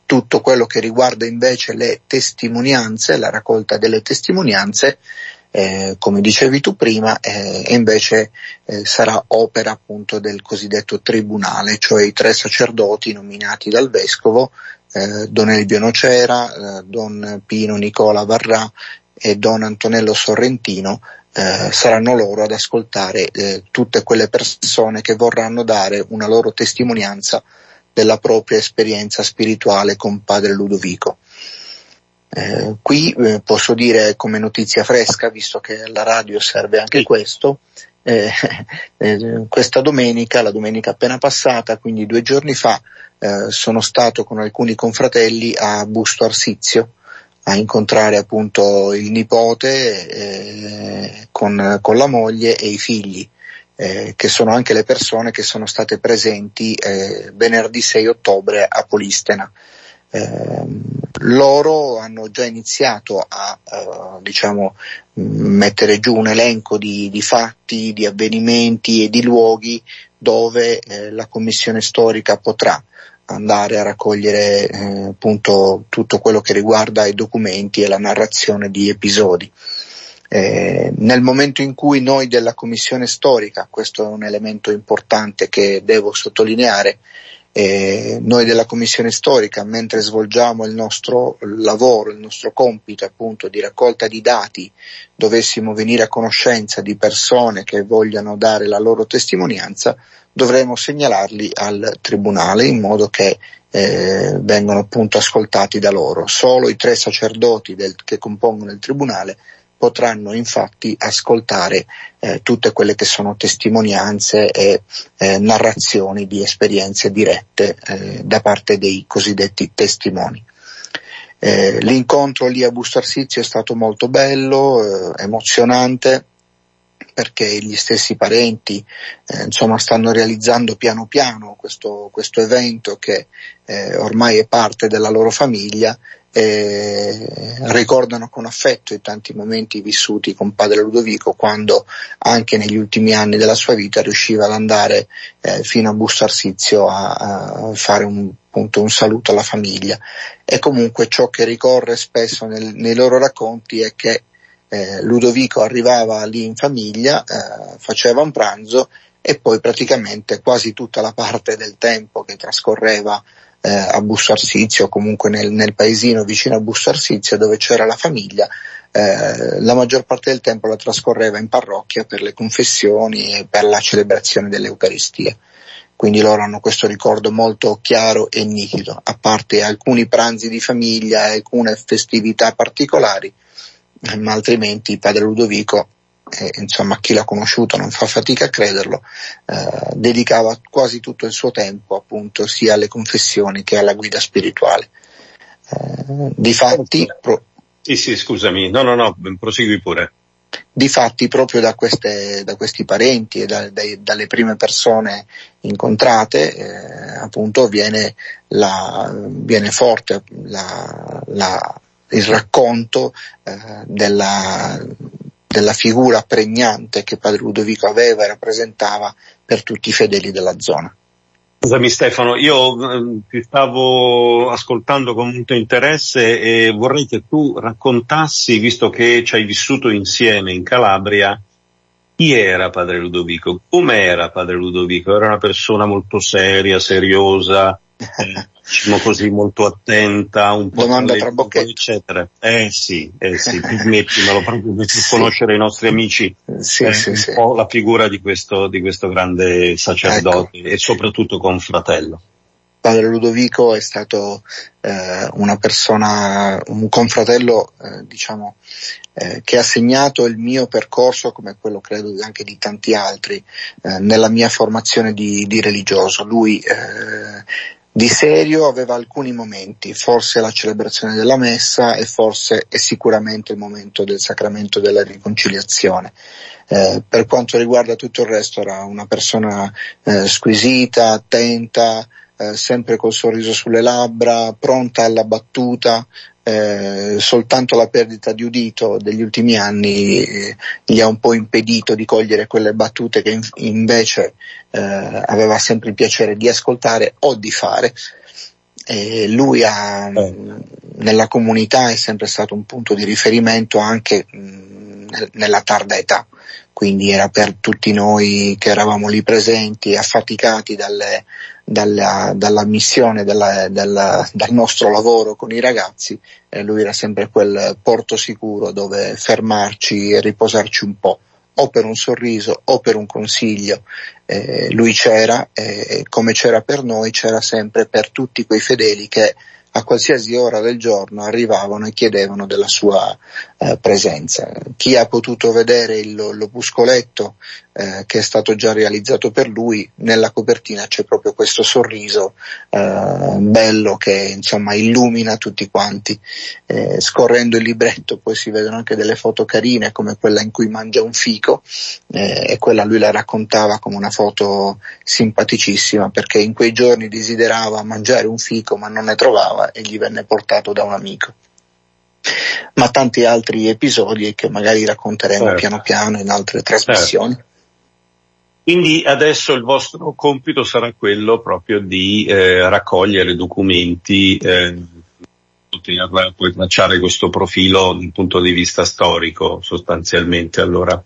Tutto quello che riguarda invece le testimonianze, la raccolta delle testimonianze, eh, come dicevi tu prima, eh, invece eh, sarà opera appunto del cosiddetto tribunale, cioè i tre sacerdoti nominati dal vescovo eh, Don Elvio Nocera, eh, Don Pino Nicola Varrà e Don Antonello Sorrentino eh, saranno loro ad ascoltare eh, tutte quelle persone che vorranno dare una loro testimonianza della propria esperienza spirituale con padre Ludovico. Eh, qui eh, posso dire come notizia fresca, visto che alla radio serve anche questo, eh, eh, questa domenica, la domenica appena passata, quindi due giorni fa, sono stato con alcuni confratelli a Busto Arsizio a incontrare appunto il nipote eh, con, con, la moglie e i figli, eh, che sono anche le persone che sono state presenti eh, venerdì 6 ottobre a Polistena. Ehm, loro hanno già iniziato a uh, diciamo, mettere giù un elenco di, di, fatti, di avvenimenti e di luoghi dove eh, la commissione storica potrà andare a raccogliere eh, appunto tutto quello che riguarda i documenti e la narrazione di episodi. Eh, nel momento in cui noi della commissione storica, questo è un elemento importante che devo sottolineare, eh, noi della Commissione Storica, mentre svolgiamo il nostro lavoro, il nostro compito appunto di raccolta di dati, dovessimo venire a conoscenza di persone che vogliano dare la loro testimonianza, dovremo segnalarli al Tribunale in modo che eh, vengano appunto ascoltati da loro. Solo i tre sacerdoti del, che compongono il Tribunale potranno infatti ascoltare eh, tutte quelle che sono testimonianze e eh, narrazioni di esperienze dirette eh, da parte dei cosiddetti testimoni. Eh, l'incontro lì a Busto Arsizio è stato molto bello, eh, emozionante, perché gli stessi parenti eh, insomma, stanno realizzando piano piano questo, questo evento che eh, ormai è parte della loro famiglia eh, ricordano con affetto i tanti momenti vissuti con padre Ludovico quando anche negli ultimi anni della sua vita riusciva ad andare eh, fino a Busto Arsizio a, a fare un, appunto, un saluto alla famiglia. E comunque ciò che ricorre spesso nel, nei loro racconti è che eh, Ludovico arrivava lì in famiglia, eh, faceva un pranzo e poi praticamente quasi tutta la parte del tempo che trascorreva eh, a Busto Arsizio o comunque nel, nel, paesino vicino a Busto Arsizio dove c'era la famiglia, eh, la maggior parte del tempo la trascorreva in parrocchia per le confessioni e per la celebrazione dell'Eucaristia. Quindi loro hanno questo ricordo molto chiaro e nitido, a parte alcuni pranzi di famiglia e alcune festività particolari, ma altrimenti padre Ludovico eh, insomma chi l'ha conosciuto non fa fatica a crederlo, eh, dedicava quasi tutto il suo tempo appunto sia alle confessioni che alla guida spirituale. Eh, difatti, pro- sì, sì, scusami, no, no, no, prosegui pure. Difatti proprio da, queste, da questi parenti e da, dai, dalle prime persone incontrate eh, appunto viene, la, viene forte la, la, il racconto eh, della, della figura pregnante che padre Ludovico aveva e rappresentava per tutti i fedeli della zona. Scusami Stefano, io eh, ti stavo ascoltando con molto interesse e vorrei che tu raccontassi, visto che ci hai vissuto insieme in Calabria, chi era padre Ludovico? Come era padre Ludovico? Era una persona molto seria, seriosa, diciamo così, molto attenta, un po' Domanda tra bocchetti. eccetera. Eh sì, eh sì, permettimelo proprio per sì. conoscere i nostri amici, sì, eh, sì, un sì. po' la figura di questo, di questo grande sacerdote ecco. e soprattutto con fratello. Padre Ludovico è stato eh, una persona, un confratello, eh, diciamo, eh, che ha segnato il mio percorso, come quello credo anche di tanti altri, eh, nella mia formazione di, di religioso. Lui eh, di serio aveva alcuni momenti, forse la celebrazione della messa e forse e sicuramente il momento del sacramento della riconciliazione. Eh, per quanto riguarda tutto il resto era una persona eh, squisita, attenta, eh, sempre col sorriso sulle labbra, pronta alla battuta, eh, soltanto la perdita di udito degli ultimi anni eh, gli ha un po' impedito di cogliere quelle battute che in, invece eh, aveva sempre il piacere di ascoltare o di fare. E lui ha, nella comunità è sempre stato un punto di riferimento anche mh, nella tarda età quindi era per tutti noi che eravamo lì presenti, affaticati dalle, dalla, dalla, missione, dalla, dalla, dal nostro lavoro con i ragazzi, eh, lui era sempre quel porto sicuro dove fermarci e riposarci un po', o per un sorriso o per un consiglio. Eh, lui c'era e come c'era per noi c'era sempre per tutti quei fedeli che a qualsiasi ora del giorno arrivavano e chiedevano della sua eh, presenza. Chi ha potuto vedere il, l'opuscoletto eh, che è stato già realizzato per lui, nella copertina c'è proprio questo sorriso eh, bello che insomma illumina tutti quanti. Eh, scorrendo il libretto poi si vedono anche delle foto carine come quella in cui mangia un fico eh, e quella lui la raccontava come una foto simpaticissima perché in quei giorni desiderava mangiare un fico ma non ne trovava e gli venne portato da un amico ma tanti altri episodi che magari racconteremo certo. piano piano in altre trasmissioni. Certo. Quindi adesso il vostro compito sarà quello proprio di eh, raccogliere documenti eh, per poi tracciare questo profilo dal punto di vista storico sostanzialmente allora.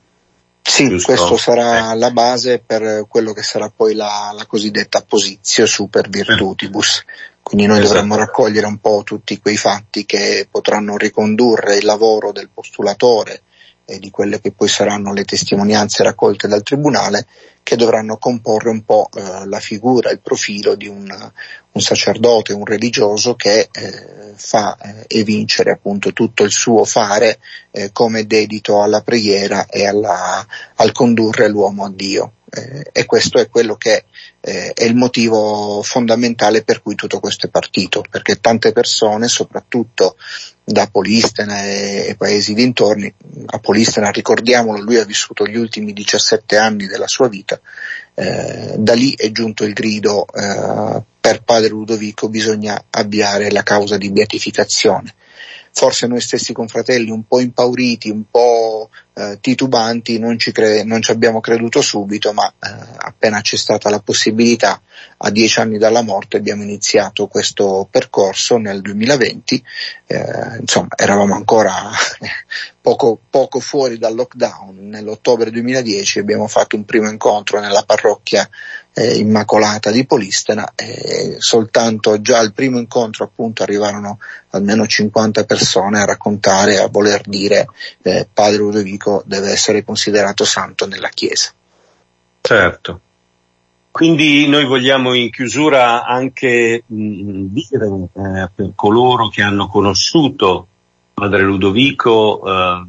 Sì, Giusto? questo sarà eh. la base per quello che sarà poi la, la cosiddetta posizio super virtutibus. Quindi noi esatto. dovremmo raccogliere un po' tutti quei fatti che potranno ricondurre il lavoro del postulatore e di quelle che poi saranno le testimonianze raccolte dal Tribunale che dovranno comporre un po' eh, la figura, il profilo di un, un sacerdote, un religioso che eh, fa eh, evincere appunto tutto il suo fare eh, come dedito alla preghiera e alla, al condurre l'uomo a Dio. Eh, e questo è quello che eh, è il motivo fondamentale per cui tutto questo è partito, perché tante persone, soprattutto da Polistena e, e paesi dintorni, a Polistena ricordiamolo, lui ha vissuto gli ultimi 17 anni della sua vita, eh, da lì è giunto il grido eh, per padre Ludovico bisogna avviare la causa di beatificazione forse noi stessi confratelli un po' impauriti, un po' eh, titubanti, non ci, cre- non ci, abbiamo creduto subito, ma eh, appena c'è stata la possibilità, a dieci anni dalla morte abbiamo iniziato questo percorso nel 2020, eh, insomma eravamo ancora poco, poco fuori dal lockdown, nell'ottobre 2010 abbiamo fatto un primo incontro nella parrocchia eh, Immacolata di Polistena e soltanto già al primo incontro appunto arrivarono almeno 50 persone a raccontare, a voler dire eh, padre Ludovico deve essere considerato santo nella Chiesa. Certo. Quindi noi vogliamo in chiusura anche mh, dire eh, per coloro che hanno conosciuto padre Ludovico eh,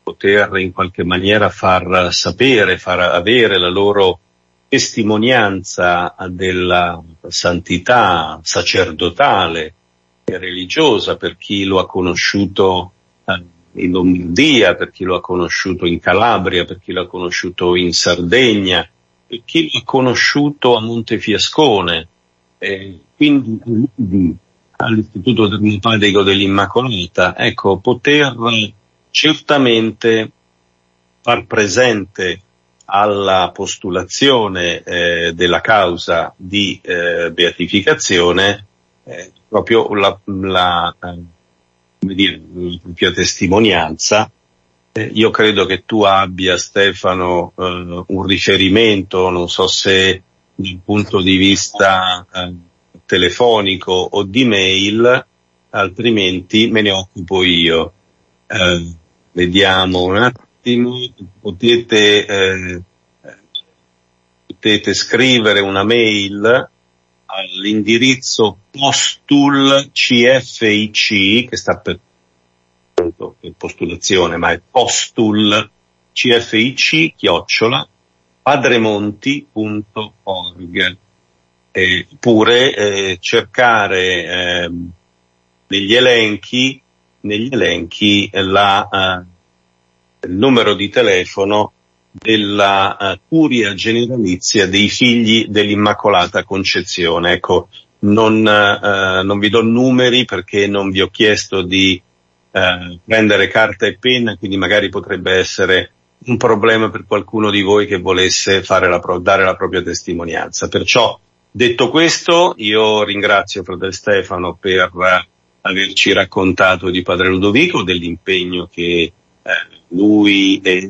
poter in qualche maniera far sapere, far avere la loro testimonianza della santità sacerdotale e religiosa per chi lo ha conosciuto eh, in Lombardia, per chi lo ha conosciuto in Calabria, per chi lo ha conosciuto in Sardegna, per chi lo ha conosciuto a Montefiascone, eh, quindi all'Istituto Dermatologico dell'Immacolata, ecco, poter certamente far presente alla postulazione eh, della causa di eh, beatificazione eh, proprio la, la, eh, dire, la propria testimonianza. Eh, io credo che tu abbia, Stefano, eh, un riferimento, non so se dal punto di vista telefonico o di mail, altrimenti me ne occupo io. vediamo un attimo attimo, potete, eh, potete scrivere una mail all'indirizzo postul cfic, che sta per, postulazione, ma è postul cfic, chiocciola, padremonti.org. Eppure eh, cercare eh, negli elenchi, negli elenchi la, eh, il numero di telefono della uh, curia generalizia dei figli dell'Immacolata Concezione. Ecco, non, uh, non vi do numeri perché non vi ho chiesto di uh, prendere carta e penna, quindi magari potrebbe essere un problema per qualcuno di voi che volesse la pro- dare la propria testimonianza. Perciò, detto questo, io ringrazio fratello Stefano per averci raccontato di Padre Ludovico, dell'impegno che lui e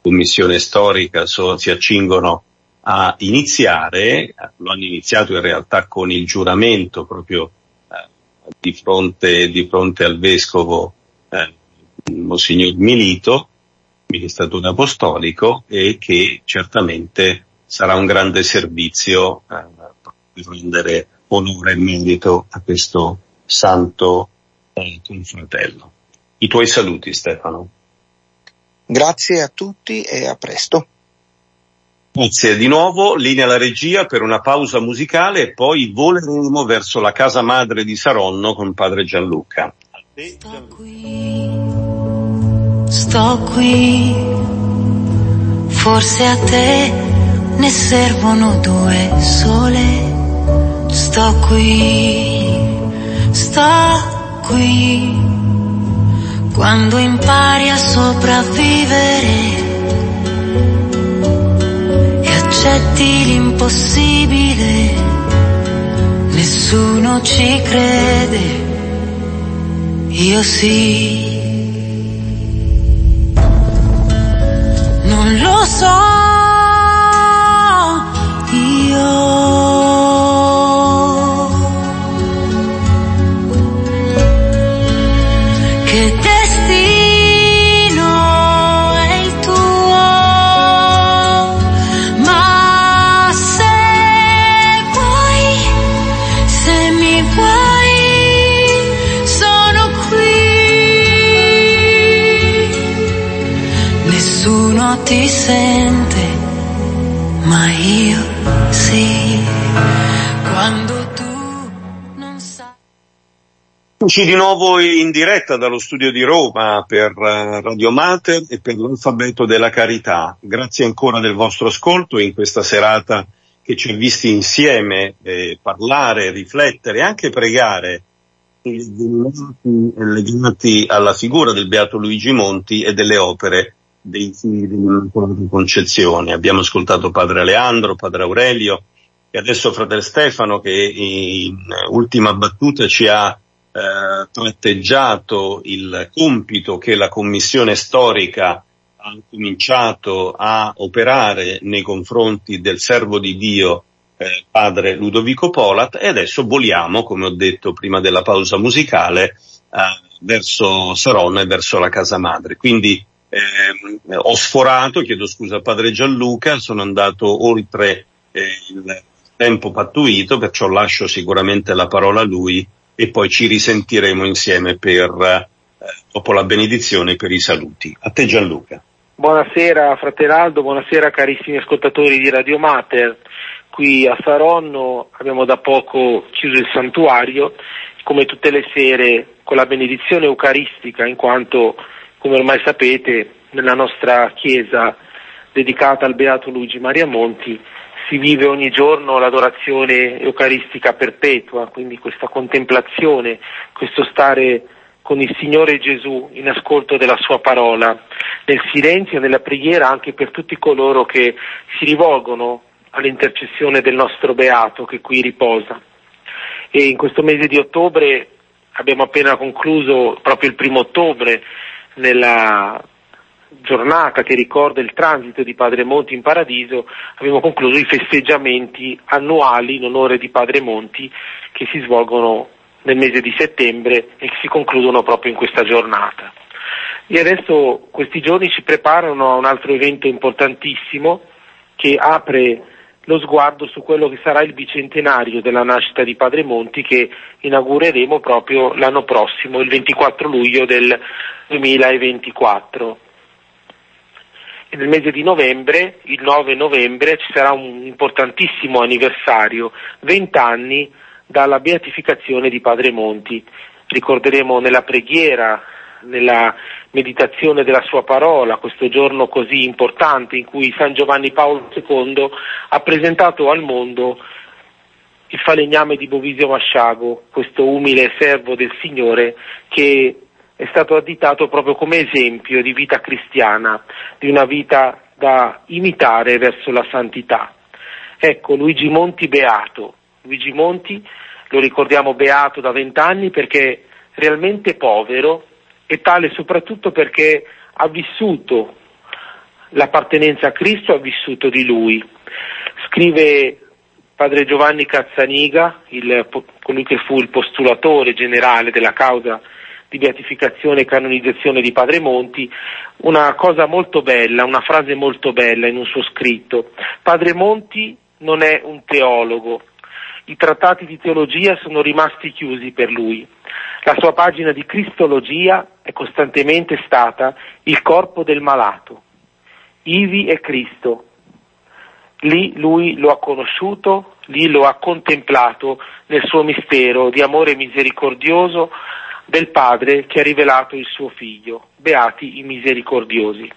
commissione storica so, si accingono a iniziare, lo hanno iniziato in realtà con il giuramento proprio eh, di, fronte, di, fronte, al vescovo eh, Monsignor Milito, ministratore apostolico, e che certamente sarà un grande servizio eh, per rendere onore e merito a questo santo eh, confratello. I tuoi saluti Stefano. Grazie a tutti e a presto. Grazie di nuovo, linea alla regia per una pausa musicale e poi voleremo verso la casa madre di Saronno con padre Gianluca. Sto qui, sto qui, forse a te ne servono due sole. Sto qui, sto qui quando impari a sopravvivere e accetti l'impossibile, nessuno ci crede, io sì. Non lo so, io ti sente, ma io sì, quando tu non sai. Eccoci di nuovo in diretta dallo studio di Roma per eh, Radio Mater e per l'alfabeto della carità. Grazie ancora del vostro ascolto in questa serata che ci ha visti insieme eh, parlare, riflettere e anche pregare legati alla figura del Beato Luigi Monti e delle opere dei figli dell'Immacolata Concezione. Abbiamo ascoltato padre Leandro, padre Aurelio e adesso fratello Stefano che in ultima battuta ci ha eh, tratteggiato il compito che la commissione storica ha cominciato a operare nei confronti del servo di Dio eh, padre Ludovico Polat e adesso voliamo, come ho detto prima della pausa musicale, eh, verso Saronna e verso la casa madre. Quindi eh, ho sforato, chiedo scusa a padre Gianluca, sono andato oltre eh, il tempo pattuito, perciò lascio sicuramente la parola a lui e poi ci risentiremo insieme per, eh, dopo la benedizione, per i saluti. A te Gianluca. Buonasera Fratelaldo, buonasera carissimi ascoltatori di Radio Mater. Qui a Saronno abbiamo da poco chiuso il santuario, come tutte le sere con la benedizione eucaristica, in quanto come ormai sapete, nella nostra chiesa dedicata al Beato Luigi Maria Monti si vive ogni giorno l'adorazione eucaristica perpetua, quindi questa contemplazione, questo stare con il Signore Gesù in ascolto della sua parola, nel silenzio e nella preghiera anche per tutti coloro che si rivolgono all'intercessione del nostro Beato che qui riposa. E in questo mese di ottobre abbiamo appena concluso, proprio il primo ottobre, nella giornata che ricorda il transito di Padre Monti in Paradiso, abbiamo concluso i festeggiamenti annuali in onore di Padre Monti che si svolgono nel mese di settembre e che si concludono proprio in questa giornata. E adesso questi giorni ci preparano a un altro evento importantissimo che apre lo sguardo su quello che sarà il bicentenario della nascita di Padre Monti che inaugureremo proprio l'anno prossimo, il 24 luglio del 2024. nel mese di novembre, il 9 novembre, ci sarà un importantissimo anniversario, 20 anni dalla beatificazione di Padre Monti. Ricorderemo nella preghiera, nella meditazione della sua parola, questo giorno così importante in cui San Giovanni Paolo II ha presentato al mondo il falegname di Bovisio Masciago, questo umile servo del Signore che è stato additato proprio come esempio di vita cristiana, di una vita da imitare verso la santità. Ecco, Luigi Monti beato. Luigi Monti lo ricordiamo beato da vent'anni perché realmente povero e tale soprattutto perché ha vissuto l'appartenenza a Cristo, ha vissuto di Lui. Scrive padre Giovanni Cazzaniga, il, colui che fu il postulatore generale della causa di beatificazione e canonizzazione di Padre Monti, una cosa molto bella, una frase molto bella in un suo scritto. Padre Monti non è un teologo, i trattati di teologia sono rimasti chiusi per lui. La sua pagina di cristologia è costantemente stata il corpo del malato. Ivi è Cristo. Lì lui lo ha conosciuto, lì lo ha contemplato nel suo mistero di amore misericordioso del Padre che ha rivelato il suo figlio. Beati i misericordiosi.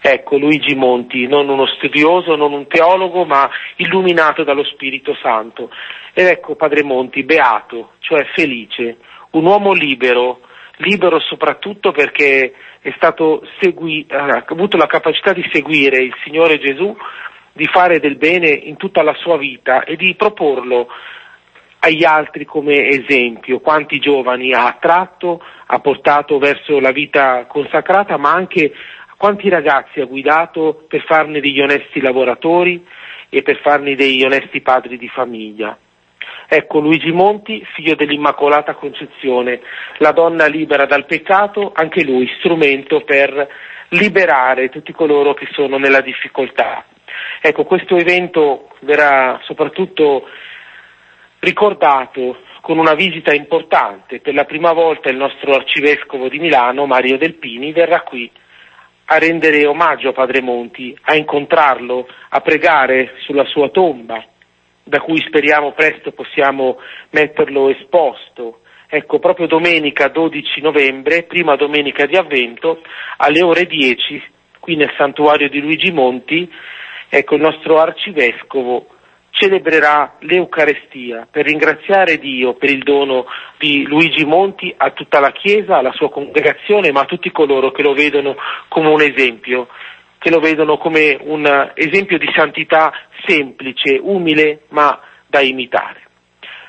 Ecco, Luigi Monti, non uno studioso, non un teologo, ma illuminato dallo Spirito Santo. Ed ecco Padre Monti, beato, cioè felice, un uomo libero, libero soprattutto perché segui, ha avuto la capacità di seguire il Signore Gesù, di fare del bene in tutta la sua vita e di proporlo agli altri come esempio, quanti giovani ha attratto, ha portato verso la vita consacrata, ma anche quanti ragazzi ha guidato per farne degli onesti lavoratori e per farne degli onesti padri di famiglia. Ecco Luigi Monti, figlio dell'Immacolata Concezione, la donna libera dal peccato, anche lui strumento per liberare tutti coloro che sono nella difficoltà. Ecco, questo evento verrà soprattutto ricordato con una visita importante. Per la prima volta il nostro arcivescovo di Milano, Mario Delpini, verrà qui a rendere omaggio a Padre Monti, a incontrarlo, a pregare sulla sua tomba, da cui speriamo presto possiamo metterlo esposto. Ecco, proprio domenica 12 novembre, prima domenica di avvento, alle ore 10, qui nel santuario di Luigi Monti, ecco, il nostro arcivescovo celebrerà l'Eucarestia per ringraziare Dio per il dono di Luigi Monti a tutta la Chiesa, alla sua congregazione, ma a tutti coloro che lo vedono come un esempio, che lo vedono come un esempio di santità semplice, umile, ma da imitare.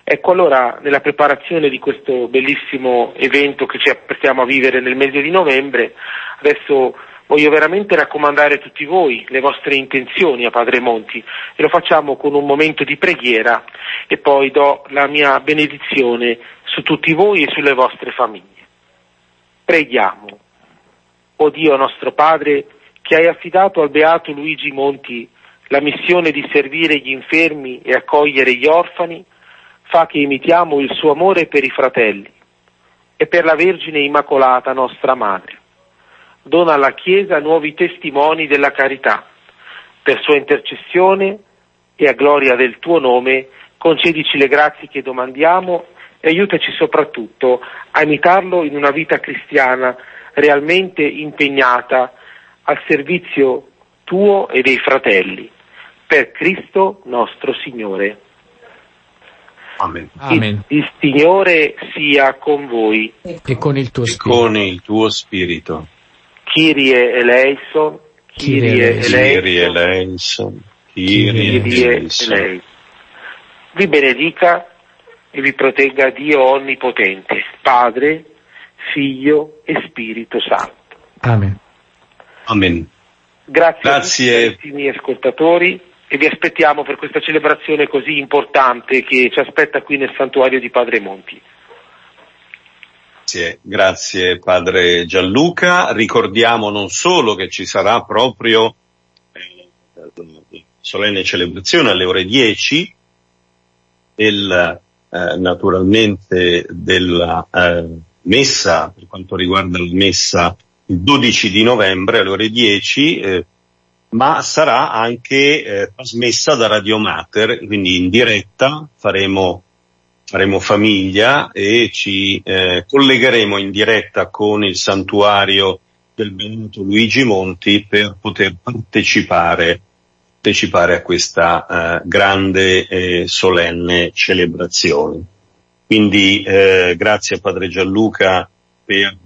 Ecco allora nella preparazione di questo bellissimo evento che ci apprestiamo a vivere nel mese di novembre, adesso Voglio veramente raccomandare a tutti voi le vostre intenzioni a Padre Monti e lo facciamo con un momento di preghiera e poi do la mia benedizione su tutti voi e sulle vostre famiglie. Preghiamo. O Dio nostro Padre, che hai affidato al beato Luigi Monti la missione di servire gli infermi e accogliere gli orfani, fa che imitiamo il suo amore per i fratelli e per la Vergine Immacolata nostra Madre dona alla Chiesa nuovi testimoni della carità. Per sua intercessione e a gloria del tuo nome, concedici le grazie che domandiamo e aiutaci soprattutto a imitarlo in una vita cristiana realmente impegnata al servizio tuo e dei fratelli. Per Cristo nostro Signore. Amen. Il, il, Signore sia con voi. E con il tuo spirito. con il tuo spirito. Kyrie eleison, Kyrie Kyrie eleison, eleison. Kyrie Kyrie eleison. eleison. Vi benedica e vi protegga Dio Onnipotente, Padre, Figlio e Spirito Santo. Amen. Amen. Grazie, Grazie. a tutti i miei ascoltatori e vi aspettiamo per questa celebrazione così importante che ci aspetta qui nel santuario di Padre Monti. Grazie, grazie padre Gianluca. Ricordiamo non solo che ci sarà proprio eh, solenne celebrazione alle ore 10 del, eh, naturalmente della eh, messa, per quanto riguarda la messa il 12 di novembre alle ore 10, eh, ma sarà anche eh, trasmessa da Radio Mater, quindi in diretta faremo, faremo famiglia e ci eh, collegheremo in diretta con il santuario del Benedetti Luigi Monti per poter partecipare, partecipare a questa eh, grande e solenne celebrazione. Quindi eh, grazie a Padre Gianluca per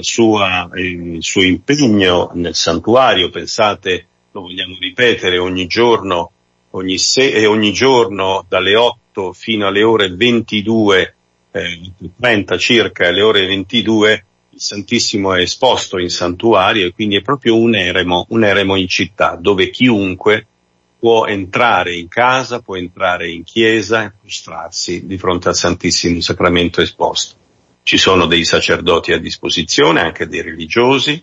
sua, il suo impegno nel santuario, pensate, lo vogliamo ripetere, ogni giorno, ogni, se- e ogni giorno dalle 8 fino alle ore 22, eh, 30 circa, alle ore 22, il Santissimo è esposto in santuario e quindi è proprio un eremo, un eremo in città, dove chiunque può entrare in casa, può entrare in chiesa e prostrarsi di fronte al Santissimo Sacramento esposto. Ci sono dei sacerdoti a disposizione, anche dei religiosi,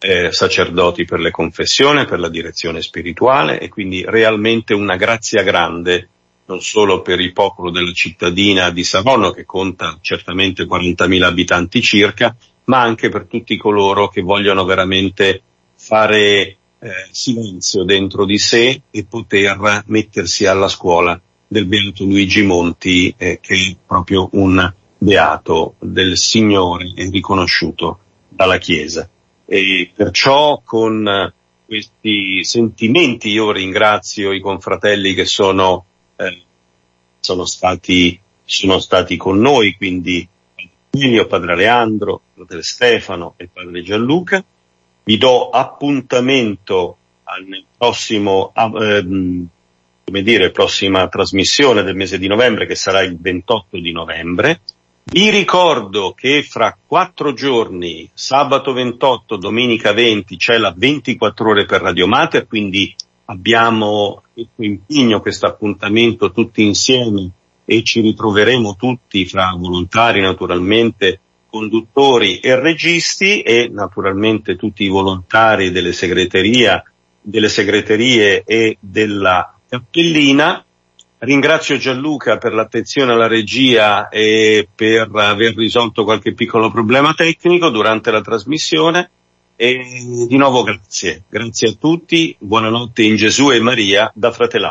eh, sacerdoti per le confessioni, per la direzione spirituale e quindi realmente una grazia grande non solo per il popolo della cittadina di Savonno che conta certamente 40.000 abitanti circa, ma anche per tutti coloro che vogliono veramente fare eh, silenzio dentro di sé e poter mettersi alla scuola del Beato Luigi Monti, eh, che è proprio un beato del Signore e riconosciuto dalla Chiesa. E perciò con questi sentimenti io ringrazio i confratelli che sono, eh, sono, stati, sono stati con noi, quindi Emilio, padre Leandro, padre Stefano e padre Gianluca. Vi do appuntamento al prossimo, ehm, come dire, prossima trasmissione del mese di novembre che sarà il 28 di novembre. Vi ricordo che fra quattro giorni, sabato 28, domenica 20, c'è la 24 ore per Radio Mater, quindi abbiamo questo impegno, questo appuntamento tutti insieme e ci ritroveremo tutti fra volontari naturalmente, conduttori e registi e naturalmente tutti i volontari delle segreteria, delle segreterie e della cappellina. Ringrazio Gianluca per l'attenzione alla regia e per aver risolto qualche piccolo problema tecnico durante la trasmissione e di nuovo grazie. Grazie a tutti, buonanotte in Gesù e Maria da Fratellanza.